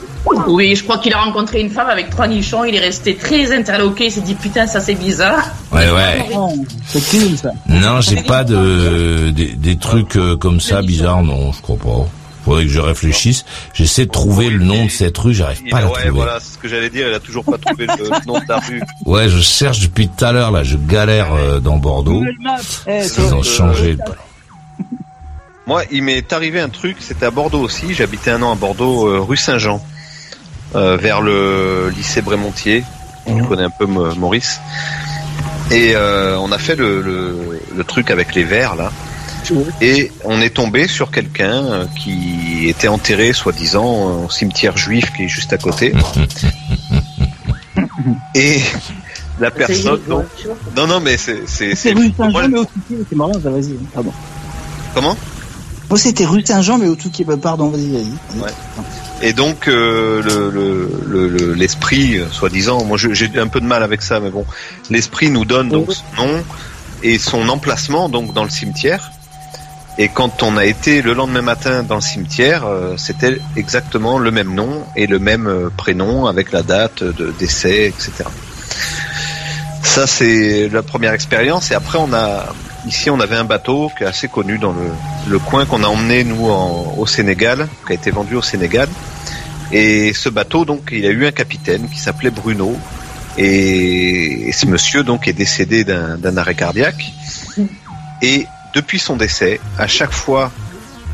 Oui, je crois qu'il a rencontré une femme avec trois nichons. Il est resté très interloqué. Il s'est dit putain, ça c'est bizarre. Ouais, ouais. Non, c'est clean ça. Non, j'ai pas de des, des trucs euh, comme ça bizarres, non, je crois pas. Faudrait que je réfléchisse. J'essaie de trouver le nom de cette rue, j'arrive pas à la ouais, trouver. voilà, c'est ce que j'allais dire. Il a toujours pas trouvé le nom de la rue. Ouais, je cherche depuis tout à l'heure là, je galère euh, dans Bordeaux. Eh, Ils ont changé. le- Moi, il m'est arrivé un truc. C'était à Bordeaux aussi. J'habitais un an à Bordeaux, euh, rue Saint-Jean, euh, vers le lycée Brémontier. Tu connais un peu Maurice. Et euh, on a fait le, le, le truc avec les verres là. Et on est tombé sur quelqu'un euh, qui était enterré, soi-disant, au cimetière juif qui est juste à côté. Et la personne, donc, non, non, mais c'est, c'est, C'est c'est, rue Saint-Jean, mais au cité, c'est marrant, ça, vas-y, pardon. comment? Moi, c'était rue Saint-Jean, mais au tout qui pardon, vas-y, vas-y. Ouais. Et donc euh, le- le- le- le- l'esprit, euh, soi-disant, moi j'ai un peu de mal avec ça, mais bon, l'esprit nous donne donc son nom et son emplacement donc dans le cimetière. Et quand on a été le lendemain matin dans le cimetière, euh, c'était exactement le même nom et le même euh, prénom avec la date de décès, etc. Ça c'est la première expérience. Et après on a ici on avait un bateau qui est assez connu dans le, le coin qu'on a emmené nous en- au Sénégal, qui a été vendu au Sénégal. Et ce bateau donc il a eu un capitaine qui s'appelait Bruno. Et, et ce monsieur donc est décédé d'un arrêt cardiaque. Et depuis son décès, à chaque fois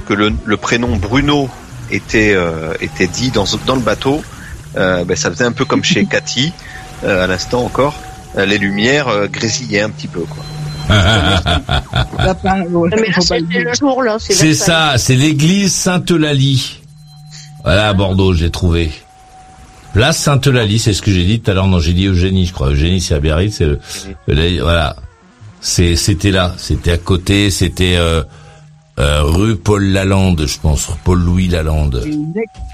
que le, le prénom Bruno était euh, était dit dans dans le bateau, euh, ben, ça faisait un peu comme chez Cathy euh, à l'instant encore. euh, les lumières euh, grésillaient un petit peu quoi. Là. C'est ça, c'est l'église Sainte-Eulalie. Voilà, à Bordeaux, j'ai trouvé. Place Sainte-Eulalie, c'est ce que j'ai dit tout à l'heure. Non, j'ai dit Eugénie, je crois. Eugénie, c'est à Biarritz. C'est le, le- voilà. C'est, c'était là. C'était à côté. C'était euh, euh, rue Paul Lalande, je pense. Paul-Louis Lalande.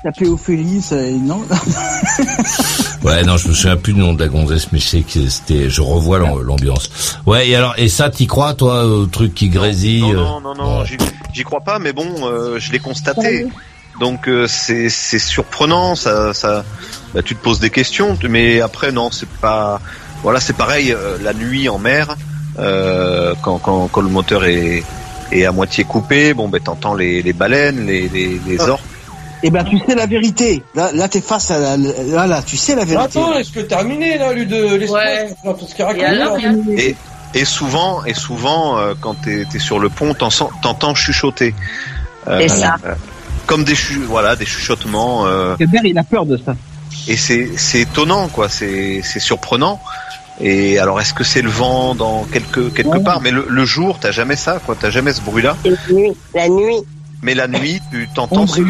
S'appelait Ophélie, ça, non Ouais, non, je me souviens plus du nom de la gonzesse, mais je sais que c'était. Je revois l'am- l'ambiance. Ouais, et alors, et ça, t'y crois, toi, au truc qui grésille euh Non, non, non, non, j'y- j'y crois pas, mais bon, euh, je l'ai constaté. Donc euh, c'est c'est surprenant, ça, ça, bah, tu te poses des questions, mais après non, c'est pas, voilà, c'est pareil euh, la nuit en mer, euh, quand, quand quand le moteur est est à moitié coupé, bon ben t'entends les, les baleines, les les, les orques. Eh ben, tu sais la vérité. Là, là, t'es face à la, là, là, tu sais la vérité. Attends, est-ce que terminé là, lui de l'espace Ouais. ce qu'il raconte Et alors, là Et et souvent et souvent euh, quand t'es es sur le pont, t'entends chuchoter. Euh, ça. euh, comme des chu voilà des chuchotements. Euh, Hubert, il a peur de ça. et c'est c'est étonnant quoi c'est c'est surprenant et alors est-ce que c'est le vent dans quelque quelque Ouais. part? Mais le, le jour t'as jamais ça quoi t'as jamais ce bruit là Et la nuit. La nuit. mais la nuit tu t'entends ce,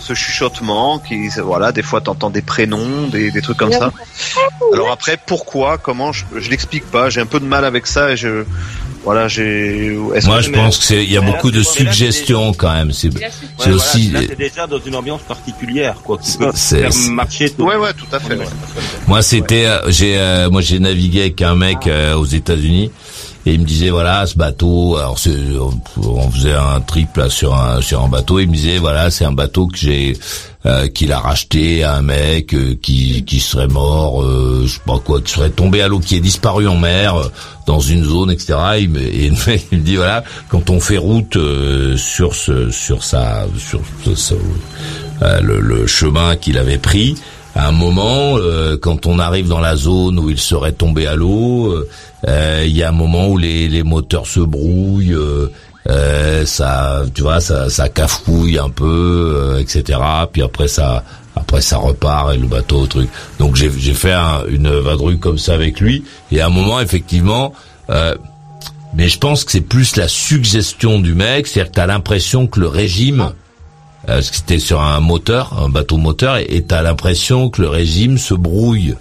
ce chuchotement qui voilà des fois t'entends des prénoms des, des trucs comme ça alors après pourquoi comment je, je l'explique pas j'ai un peu de mal avec ça et je voilà j'ai est-ce Moi, je pense que c'est, il y a là, beaucoup de c'est- là, c'est suggestions quand même. C'est, c'est Ouais, aussi. là, t'es déjà dans une ambiance particulière, quoi, qui peut C'est- faire c'est- marcher tout. ouais ouais tout à fait ouais. Moi, c'était, euh, j'ai, euh, moi, j'ai navigué avec un mec euh, aux États-Unis et il me disait voilà, ce bateau. Alors, c'est, on, on faisait un trip là sur un sur un bateau. Il me disait voilà, c'est un bateau que j'ai euh, qu'il a racheté à un mec euh, qui qui serait mort, euh, je sais pas quoi, qui serait tombé à l'eau, qui est disparu en mer euh, dans une zone, etc. Et mec il me dit voilà, quand on fait route euh, sur ce sur sa sur ce- le, le chemin qu'il avait pris. À un moment, euh, quand on arrive dans la zone où il serait tombé à l'eau, il y a un moment où les, les moteurs se brouillent, euh, euh, ça, tu vois, ça, ça cafouille un peu, euh, etc. Puis après ça, après ça repart et le bateau, truc. Donc j'ai fait un- une vadrouille comme ça avec lui. Et à un moment, effectivement. Euh, mais je pense que c'est plus la suggestion du mec, c'est-à-dire que t'as l'impression que le régime, euh, parce c'était sur un moteur, un bateau moteur, et t'as l'impression que le régime se brouille.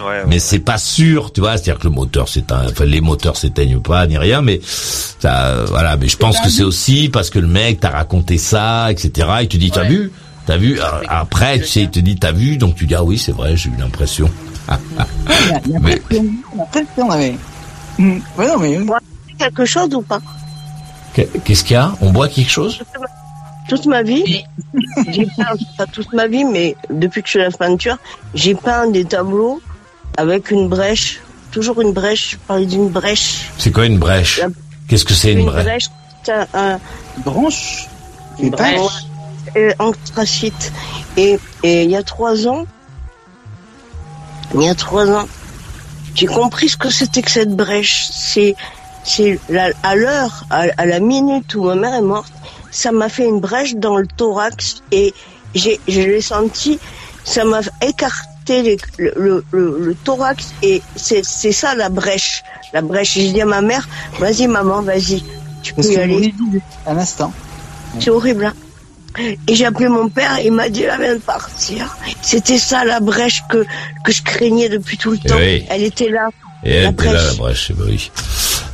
Ouais, ouais. Mais c'est pas sûr, tu vois, c'est-à-dire que le moteur s'éteint, enfin les moteurs s'éteignent pas ni rien, mais ça, euh, voilà. Mais je pense que c'est aussi parce que le mec t'a raconté ça, etc. Et tu dis, t'as vu, t'as vu. Alors, Après, tu sais, il te dit, t'as vu, donc tu dis, ah oui, c'est vrai, j'ai eu l'impression. Mais- non, mais. Quelque chose ou pas? Qu'est- Qu'est-ce qu'il y a? On boit quelque chose? Toute ma vie, j'ai peint, pas toute ma vie, mais depuis que je suis la peinture, j'ai peint des tableaux avec une brèche, toujours une brèche, je parlais d'une brèche. C'est quoi une brèche? Qu'est-ce que c'est une brèche? c'est un, un- Branche? Une brèche. euh, anthracite. Et, et il y a trois ans, il y a trois ans, j'ai compris ce que c'était que cette brèche. C'est, c'est à l'heure, à, à la minute où ma mère est morte, ça m'a fait une brèche dans le thorax et j'ai, je l'ai senti, ça m'a écarté les- le, le, le, le thorax et c'est, c'est ça la brèche. La brèche. J'ai dit à ma mère, vas-y maman, vas-y, tu peux Parce y aller. à l'instant. C'est horrible. Hein et j'ai appelé mon père, il m'a dit, elle vient de partir. C'était ça la brèche que, que je craignais depuis tout le Eh temps. oui. Elle était là. Et La elle était là, la brèche. eh ben oui.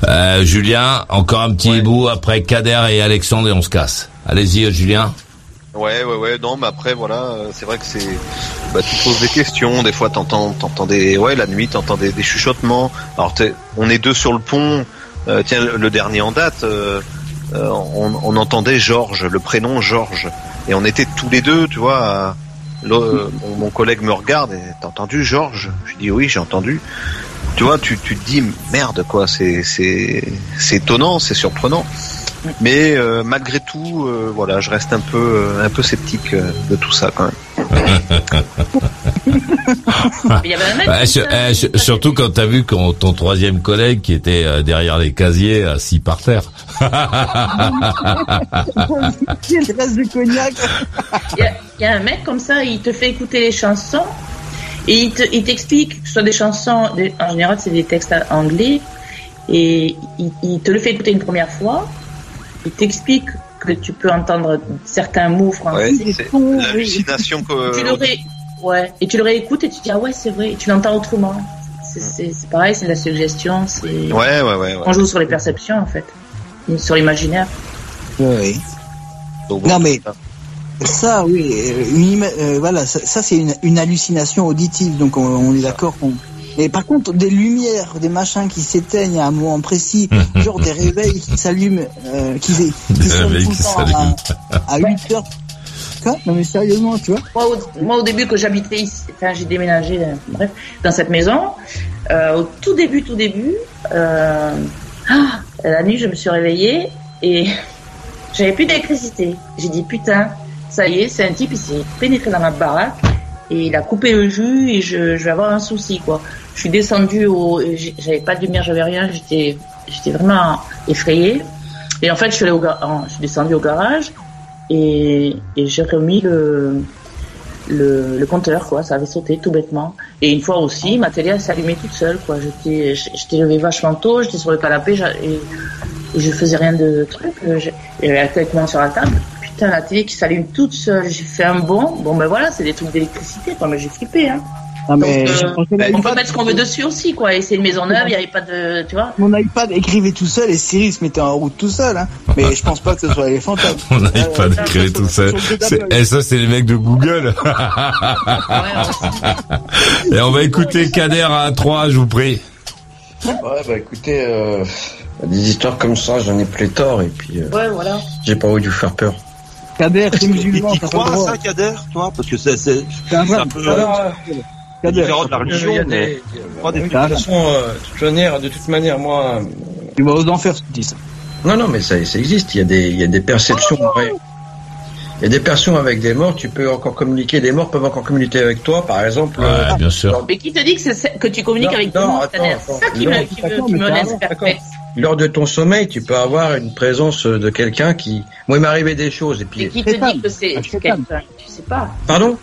Euh, Julien, encore un petit bout après Kader et Alexandre et on se casse. Allez-y, Julien. Ouais, ouais, ouais. Non, mais après, voilà, euh, c'est vrai que c'est, bah, tu poses des questions. Des fois, t'entends, t'entends des, ouais, la nuit, t'entends des, des chuchotements. Alors, t'es- on est deux sur le pont. Euh, tiens, le, dernier en date, euh, euh, on, on entendait Georges, le prénom Georges, et on était tous les deux, tu vois. à- mon, mon collègue me regarde et t'as entendu Georges? Je dis oui, j'ai entendu. Tu vois, tu, tu te dis merde, quoi. C'est, c'est, c'est étonnant, c'est surprenant. Mais euh, malgré tout, euh, voilà, je reste un peu, euh, un peu sceptique euh, de tout ça quand même. Il y avait un mec. Ouais, sur- eh, sur- surtout quand t'as vu quand ton troisième collègue qui était euh, derrière les casiers assis par terre. Il reste du cognac. Il y, a- il y a un mec comme ça, il te fait écouter les chansons et il te- il t'explique, que ce soit des chansons, des- en général c'est des textes anglais, et il, il te le fait écouter une première fois, il t'explique que tu peux entendre certains mots français. Ouais, c'est l'hallucination que. tu le ré- ouais, et tu le réécoutes et tu dis ah ouais c'est vrai, et tu l'entends autrement. C'est- C'est c'est pareil, c'est de la suggestion, c'est Ouais, ouais, ouais. ouais. on joue sur les perceptions en fait, sur l'imaginaire. Oui. Donc, bon, Non mais ça, oui, euh, une euh, voilà, ça, ça, c'est une, une hallucination auditive, donc on, on est d'accord. qu'on- Mais par contre, des lumières, des machins qui s'éteignent à un moment précis, genre des réveils qui s'allument, euh, qui, qui Des réveils tout le qui temps s'allument. à, à 8 heures. Quoi Non mais sérieusement, tu vois Moi au, moi, au début que j'habitais ici, enfin, j'ai déménagé, euh, bref, dans cette maison, euh, au tout début, tout début, euh, ah, la nuit, je me suis réveillée et j'avais plus d'électricité. J'ai dit, putain, ça y est, c'est un type, il s'est pénétré dans ma baraque et il a coupé le jus et je, je vais avoir un souci, quoi. Je suis descendue au, j'avais pas de lumière, j'avais rien, j'étais, j'étais vraiment effrayée. Et en fait, je suis je descendue au garage et, et j'ai remis le, le, le compteur, quoi. Ça avait sauté tout bêtement. Et une fois aussi, ma télé allumée toute seule, quoi. J'étais, j'étais levée vachement tôt, j'étais sur le canapé et, je faisais rien de truc. Avait la télécommande sur la table. Putain, la télé qui s'allume toute seule. J'ai fait un bond. Bon, ben voilà, c'est des trucs d'électricité, quoi. Mais j'ai flippé, hein. Non, mais Donc, euh, on peut mettre ce qu'on veut dessus aussi, quoi. Et c'est une maison neuve, il n'y avait pas de, tu vois. Mon iPad écrivait tout seul et Siri se mettait en route tout seul, hein. Mais je pense pas que ce soit les fantômes. On n'arrive pas à décrire tout. C'est- Et ça, c'est les mecs de Google. Et on va écouter Kader à 3, je vous prie. Ouais, bah écoutez, euh, des histoires comme ça, j'en ai pléthore et puis euh, Ouais, voilà. j'ai pas voulu faire peur. Kader, t'es musulman, tu t'as pas le crois à droit. ça, Kader, toi Parce que c'est c'est C'est un c'est un vrai. peu euh, Kader, différent de la religion, il y a mais des- crois des de toute façon, euh, de toute manière, de toute manière, moi, tu vas aux enfers tu dis ça. non, non, mais ça, ça existe. Il y a des, il y a des perceptions. ouais. Il y a des perceptions avec des morts. Tu peux encore communiquer. Des morts peuvent encore communiquer avec toi, par exemple. euh, Ouais, bien sûr. Mais qui te dit que, c'est- que tu communiques Non, avec non, tout le monde, attends, Kader? attends. C'est ça qui Non, me, qui me, qui laisse perplexe. Lors de ton sommeil, tu peux avoir une présence de quelqu'un qui. Moi, il m'est arrivé des choses. Et puis, qui te dit que c'est quelqu'un Tu sais pas. pardon?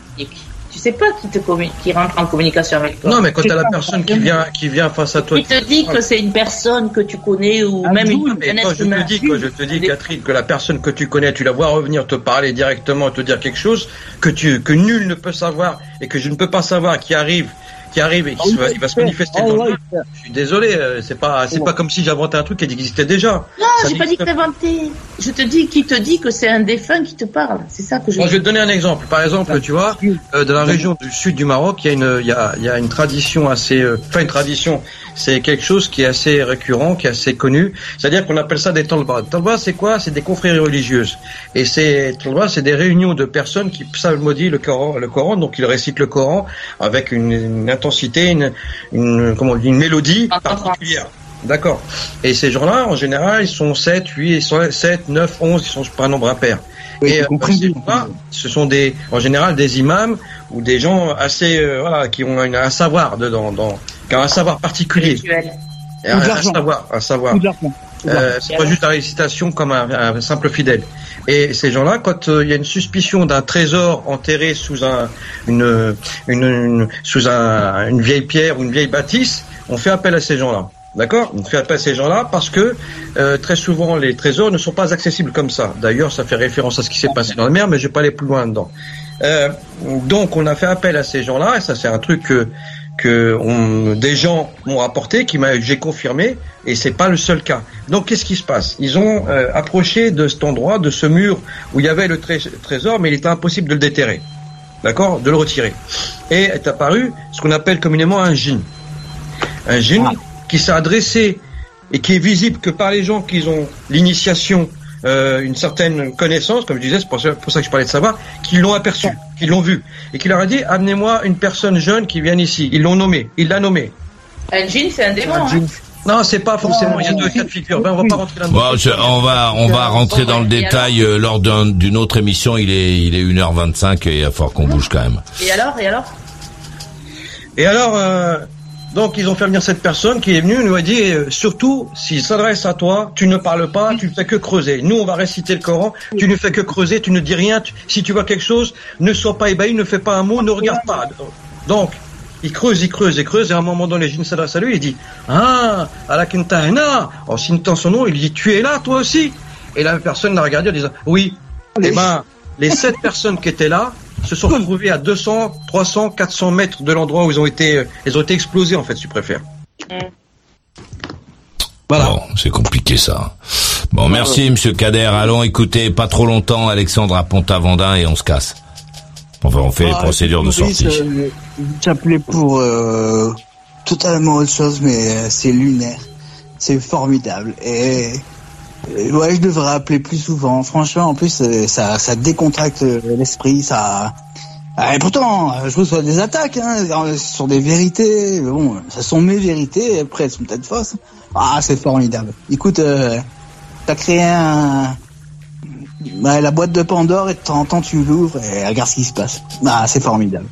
Tu sais pas qui te communique, qui rentre en communication avec toi. Non, mais quand C'est t'as la personne qui vient, qui vient face à toi. Qui te dit que c'est une personne que tu connais ou même une, quand être je te dis, quand je te dis, Catherine, que la personne que tu connais, tu la vois revenir te parler directement, te dire quelque chose que tu, que nul ne peut savoir et que je ne peux pas savoir, qui arrive, qui arrive et qui se il va se manifester dans le Je suis désolé, euh, c'est pas, c'est pas comme si j'inventais un truc qui existait déjà. Non, Ça j'ai pas dit que t'inventais. Je te dis qui te dit que c'est un défunt qui te parle. C'est ça que je Bon, je vais te donner un exemple. Par exemple, tu vois, euh, dans la région du sud du Maroc, il y a une, il y a, il y a une tradition assez, euh, enfin une tradition, c'est quelque chose qui est assez récurrent, qui est assez connu. C'est-à-dire qu'on appelle ça des talbas. Talbas, c'est quoi? C'est des confréries religieuses. Et ces talbas, c'est des réunions de personnes qui psalmodient le Coran, le Coran, donc ils récitent le Coran avec une, une intensité, une, une, comment on dit, une mélodie particulière. D'accord. Et ces gens-là, en général, ils sont 7, 8, ils sont 7, 9, 11, ils sont par nombre impair. Oui, Et euh, compris. ces gens-là, ce sont des, en général, des imams ou des gens assez, euh, voilà, qui ont une- un savoir dedans, dans, qui ont un savoir particulier. Et Un, savoir, un savoir. Euh, c'est pas juste la récitation comme un, un simple fidèle. Et ces gens-là, quand euh, il y a une suspicion d'un trésor enterré sous un, une, une, une- sous un, une vieille pierre ou une vieille bâtisse, on fait appel à ces gens-là. D'accord On fait appel à ces gens-là parce que euh, très souvent les trésors ne sont pas accessibles comme ça. D'ailleurs, ça fait référence à ce qui s'est passé dans la mer, mais je vais pas aller plus loin dedans. Euh, donc, on a fait appel à ces gens-là, et ça c'est un truc que que on- des gens m'ont rapporté, qui m'a, j'ai confirmé, et c'est pas le seul cas. Donc qu'est-ce qui se passe? Ils ont euh, approché de cet endroit, de ce mur où il y avait le tré- trésor, mais il était impossible de le déterrer, d'accord, de le retirer. Et est apparu ce qu'on appelle communément un djinn, un djinn qui s'est adressé et qui est visible que par les gens qui ont l'initiation, euh, une certaine connaissance, comme je disais, c'est pour ça, pour ça que je parlais de savoir, qui l'ont aperçu, qui l'ont vu, et qui leur a dit amenez-moi une personne jeune qui vient ici. Ils l'ont nommé, il l'a nommé. Un djinn, c'est un démon. hein. Non, c'est pas forcément. Il y a deux cas de figure. Ben, on va pas rentrer là-dedans. Bon, je- on va on va rentrer dans le détail euh, lors d'un- d'une autre émission. Il est il est 1h25 et il va falloir qu'on bouge quand même. Et alors, et alors? Et alors, euh, donc ils ont fait venir cette personne qui est venue, nous a dit, euh, surtout, s'il s'adresse à toi, tu ne parles pas, tu ne fais que creuser. Nous, on va réciter le Coran, tu ne fais que creuser, tu ne dis rien. Tu- si tu vois quelque chose, ne sois pas ébahi, ne fais pas un mot, ne regarde pas. Donc, il creuse, il creuse, il creuse, et à un moment donné, Jin s'adresse à lui, il dit, ah, à la Kintahena, en citant son nom, il dit, tu es là, toi aussi Et la personne l'a regardé en disant, oui. Eh ben, les sept personnes qui étaient là se sont retrouvées à 200, 300, 400 mètres de l'endroit où ils ont été, euh, ils ont été explosés, en fait, si tu préfères. Bon, c'est compliqué ça. Bon, merci Monsieur Kader. Allons écouter pas trop longtemps Alexandre à Pont-Avendin et on se casse. Enfin, on fait les Ah, procédures de sortie. euh, J'appelais pour euh, totalement autre chose, mais c'est lunaire. C'est formidable. Et ouais, je devrais appeler plus souvent. Franchement, en plus, euh, ça, ça décontracte euh, l'esprit. Ça. Ah, et pourtant, euh, je reçois des attaques hein, sur des vérités. Bon, ça sont mes vérités. Après, elles sont peut-être fausses. Ah, c'est formidable. Écoute, euh, t'as créé un, bah, la boîte de Pandore et de temps en temps tu l'ouvres et regarde ce qui se passe. Ah, c'est formidable.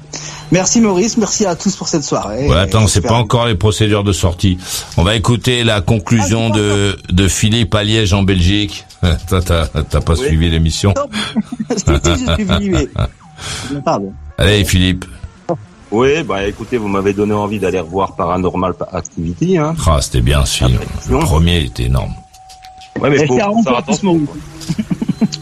Merci Maurice, merci à tous pour cette soirée. Ouais, attends, c'est pas encore les procédures de sortie. On va écouter la conclusion de, de Philippe à Liège en Belgique. Toi, t'as t'as pas Oui. suivi l'émission Si, si, je suis venu, mais- Pardon. Allez, Philippe. Oui, bah écoutez, vous m'avez donné envie d'aller revoir Paranormal Activity. Hein. Ah, c'était bien ce film. Le premier était énorme. Ouais, mais faut Espérons faire attention.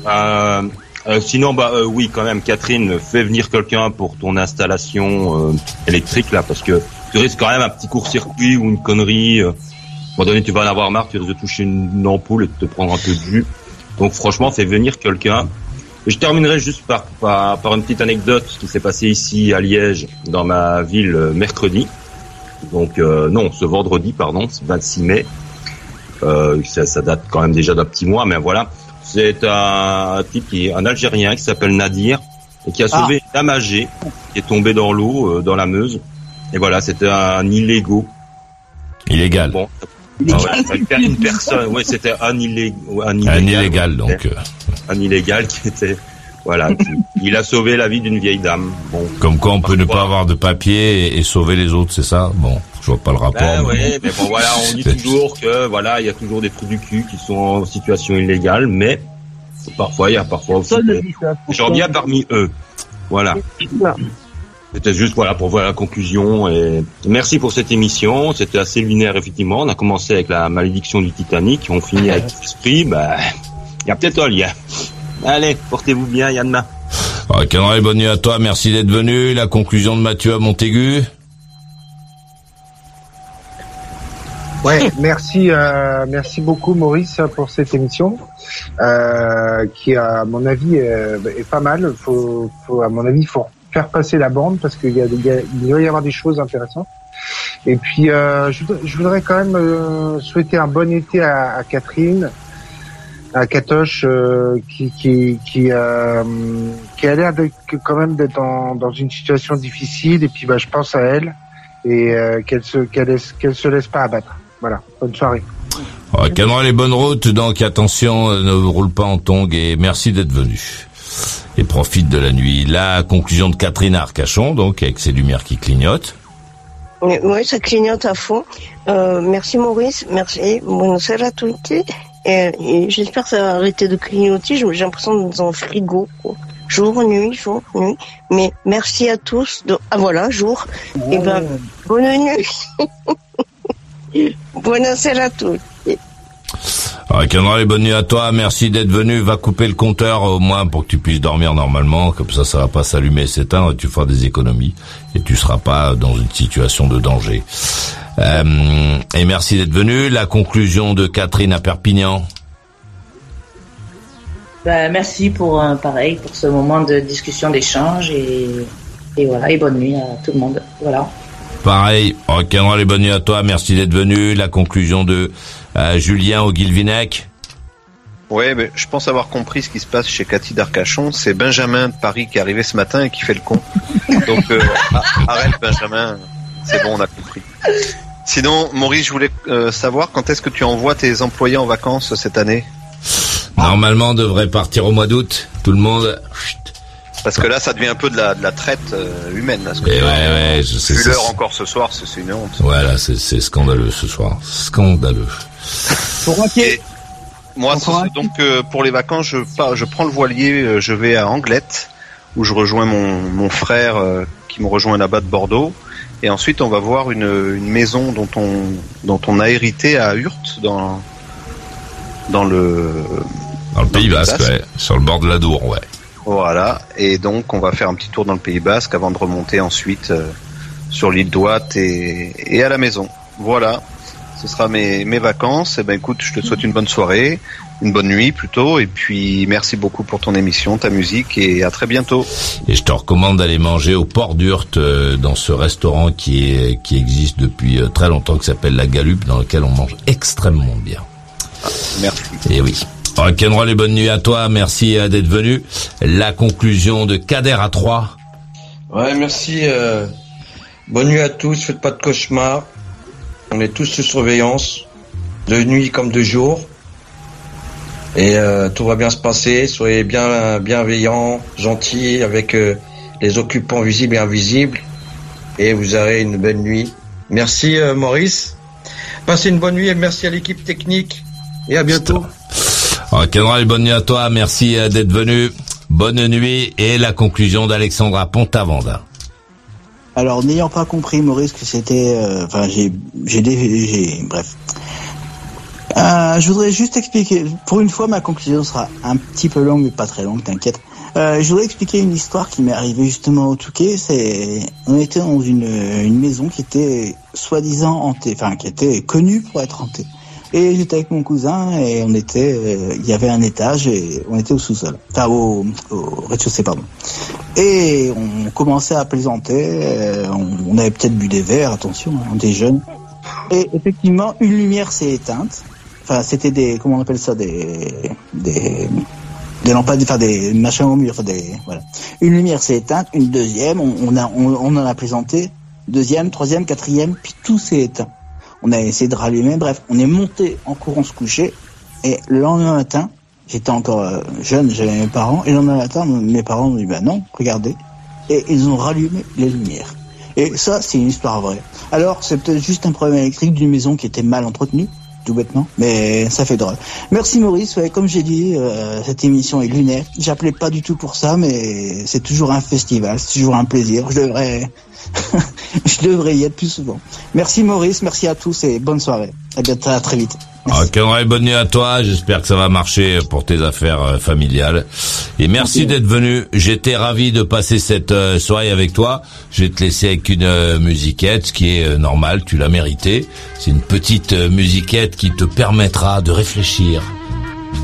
Euh, euh, sinon, bah euh, oui, quand même, Catherine, fais venir quelqu'un pour ton installation euh, électrique là, parce que tu risques quand même un petit court-circuit ou une connerie. euh. À un moment donné, tu vas en avoir marre, tu risques de toucher une, ampoule et de te prendre un peu de jus. Donc, franchement, fais venir quelqu'un. Je terminerai juste par, par, par une petite anecdote qui s'est passée ici à Liège, dans ma ville, mercredi. Donc, non, ce vendredi, pardon, c'est 26 mai. Euh, ça, ça date quand même déjà d'un petit mois, mais voilà. C'est un type qui est un Algérien qui s'appelle Nadir et qui a sauvé une dame âgée qui est tombée dans l'eau, euh, dans la Meuse. Et voilà, c'était un illégaux. Illégal. Bon. Ah ouais, une, per- une personne, ouais, c'était un illégal. Un illégal, donc. euh, Un illégal qui était, voilà, il a sauvé la vie d'une vieille dame. Bon. Comme quoi, on peut ne pas avoir de papier et, et sauver les autres, c'est ça? Bon, je vois pas le rapport. Ben mais ouais, bon. mais bon voilà, on dit toujours que voilà, il y a toujours des trous du cul qui sont en situation illégale, mais parfois il y a parfois aussi des des gens bien parmi eux. Voilà. C'était juste voilà pour voir la conclusion et merci pour cette émission. C'était assez lunaire effectivement. On a commencé avec la malédiction du Titanic, on finit avec l'esprit. Bah, il y a peut-être un lien. Allez, portez-vous bien, Yann. Ah, Canard, bonne nuit à toi, merci d'être venu. La conclusion de Mathieu à Montaigu. Ouais, merci, euh, merci beaucoup Maurice pour cette émission, euh, qui à mon avis est, est pas mal. Faut, faut, à mon avis, faut faire passer la bande parce qu'il y a, y a- il doit y avoir des choses intéressantes. Et puis, euh, je, voudrais- je voudrais quand même euh, souhaiter un bon été à, à Catherine, à Katoche, euh, qui, qui, qui, euh, qui a l'air d'être- quand même d'être dans, dans une situation difficile. Et puis, bah, je pense à elle et euh, qu'elle se, qu'elle qu'elle se laisse pas abattre. Voilà. Bonne soirée. Ah, Canard, les bonnes routes, donc attention, euh, ne roule pas en tongue et merci d'être venu. Et profite de la nuit. La conclusion de Catherine à Arcachon, donc avec ses lumières qui clignotent. Oui, ça clignote à fond. Euh, merci Maurice, merci. Bonsoir à tous. Et, et j'espère que ça va arrêter de clignoter. J'ai j'ai l'impression d'être dans un frigo. quoi. Jour, nuit, jour, nuit. Mais merci à tous. De... Ah voilà, jour. Et ben, bonne nuit. Bonsoir à tous. Et bonne nuit à toi. Merci d'être venu. Va couper le compteur au moins pour que tu puisses dormir normalement. Comme ça, ça va pas s'allumer et s'éteindre. Tu feras des économies et tu seras pas dans une situation de danger. Euh, et merci d'être venu. La conclusion de Catherine à Perpignan. Ben, merci pour euh, pareil pour ce moment de discussion d'échange et, et voilà et bonne nuit à tout le monde. Voilà. Pareil, rock'n'roll et bonne nuit à toi, merci d'être venu. La conclusion de Julien au Guilvinec. Ouais, mais je pense avoir compris ce qui se passe chez Cathy d'Arcachon. C'est Benjamin de Paris qui est arrivé ce matin et qui fait le con. Donc euh, arrête Benjamin, c'est bon, on a compris. Sinon, Maurice, je voulais euh, savoir quand est-ce que tu envoies tes employés en vacances cette année Normalement, on devrait partir au mois d'août. Tout le monde. Parce que là, ça devient un peu de la, de la traite euh, humaine. Là, ce que ouais, ouais, je sais. L'heure encore ce soir, c'est une honte. Voilà, c'est scandaleux ce soir. Scandaleux. Et moi, ce- donc euh, pour les vacances, je, pars- je prends le voilier, euh, je vais à Anglette, où je rejoins mon, mon frère euh, qui me rejoint là-bas de Bordeaux. Et ensuite, on va voir une, une maison dont on, dont on a hérité à Hurt, dans, dans le... Dans le Pays Basque, ouais. Sur le bord de la Dour, ouais. Voilà. Et donc, on va faire un petit tour dans le Pays Basque avant de remonter ensuite euh, sur l'île d'Ouate et, et à la maison. Voilà. Ce sera mes, mes vacances. Et ben, écoute, je te souhaite une bonne soirée, une bonne nuit plutôt. Et puis, merci beaucoup pour ton émission, ta musique et à très bientôt. Et je te recommande d'aller manger au Port d'Urt euh, dans ce restaurant qui est qui existe depuis euh, très longtemps qui s'appelle La Galupe dans lequel on mange extrêmement bien. Merci. Et oui. Rock'n'roll et bonne nuit à toi. Merci euh, d'être venu. La conclusion de Kader à 3. Ouais, merci. euh, bonne nuit à tous. Faites pas de cauchemars. On est tous sous surveillance, de nuit comme de jour. Et euh, tout va bien se passer. Soyez bien bienveillants, gentils avec euh, les occupants visibles et invisibles. Et vous aurez une belle nuit. Merci euh, Maurice. Passez une bonne nuit et merci à l'équipe technique. Et à bientôt. Rock'n'roll et bonne nuit à toi. Merci d'être venu. Bonne nuit et la conclusion d'Alexandra Pontavanda. Alors, n'ayant pas compris, Maurice, que c'était... euh, Enfin, j'ai... J'ai... Bref. Euh, je voudrais juste expliquer... Pour une fois, ma conclusion sera un petit peu longue, mais pas très longue, t'inquiète. Euh, je voudrais expliquer une histoire qui m'est arrivée justement au Touquet. C'est... On était dans une, une maison qui était soi-disant hantée. Enfin, qui était connue pour être hantée. Et j'étais avec mon cousin et on était... euh, Il y avait un étage et on était au sous-sol. Enfin, au, au rez-de-chaussée, pardon. Et on commençait à plaisanter, euh, on, on avait peut-être bu des verres, attention, hein, des jeunes. Et effectivement, une lumière s'est éteinte. Enfin, c'était des, comment on appelle ça, des, des, des lampades, enfin des machins au mur, enfin des, voilà. Une lumière s'est éteinte, une deuxième, on, on a, on, on en a plaisanté, deuxième, troisième, quatrième, puis tout s'est éteint. On a essayé de rallumer, bref, on est monté en courant se coucher, et le lendemain matin, j'étais encore euh, jeune, j'avais mes parents, et le lendemain matin, mes parents m'ont dit, bah non, regardez. Et ils ont rallumé les lumières. Et ça, c'est une histoire vraie. Alors, c'est peut-être juste un problème électrique d'une maison qui était mal entretenue, bêtement, mais ça fait drôle. Merci Maurice, ouais, comme j'ai dit, euh, cette émission est lunaire. J'appelais pas du tout pour ça, mais c'est toujours un festival, c'est toujours un plaisir. Je devrais, je devrais y être plus souvent. Merci Maurice, merci à tous et bonne soirée. À bientôt, à très vite. Et bonne nuit à toi. J'espère que ça va marcher pour tes affaires euh, familiales. Et merci d'être venu. J'étais ravi de passer cette euh, soirée avec toi. Je vais te laisser avec une euh, musiquette, ce qui est euh, normal. Tu l'as mérité. C'est une petite euh, musiquette qui te permettra de réfléchir.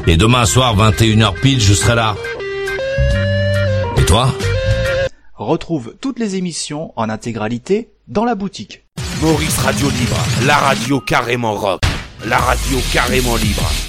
Et demain soir, 21h pile, je serai là. Et toi? Retrouve toutes les émissions en intégralité dans la boutique. Maurice Radio Libre, la radio carrément rock, la radio carrément libre.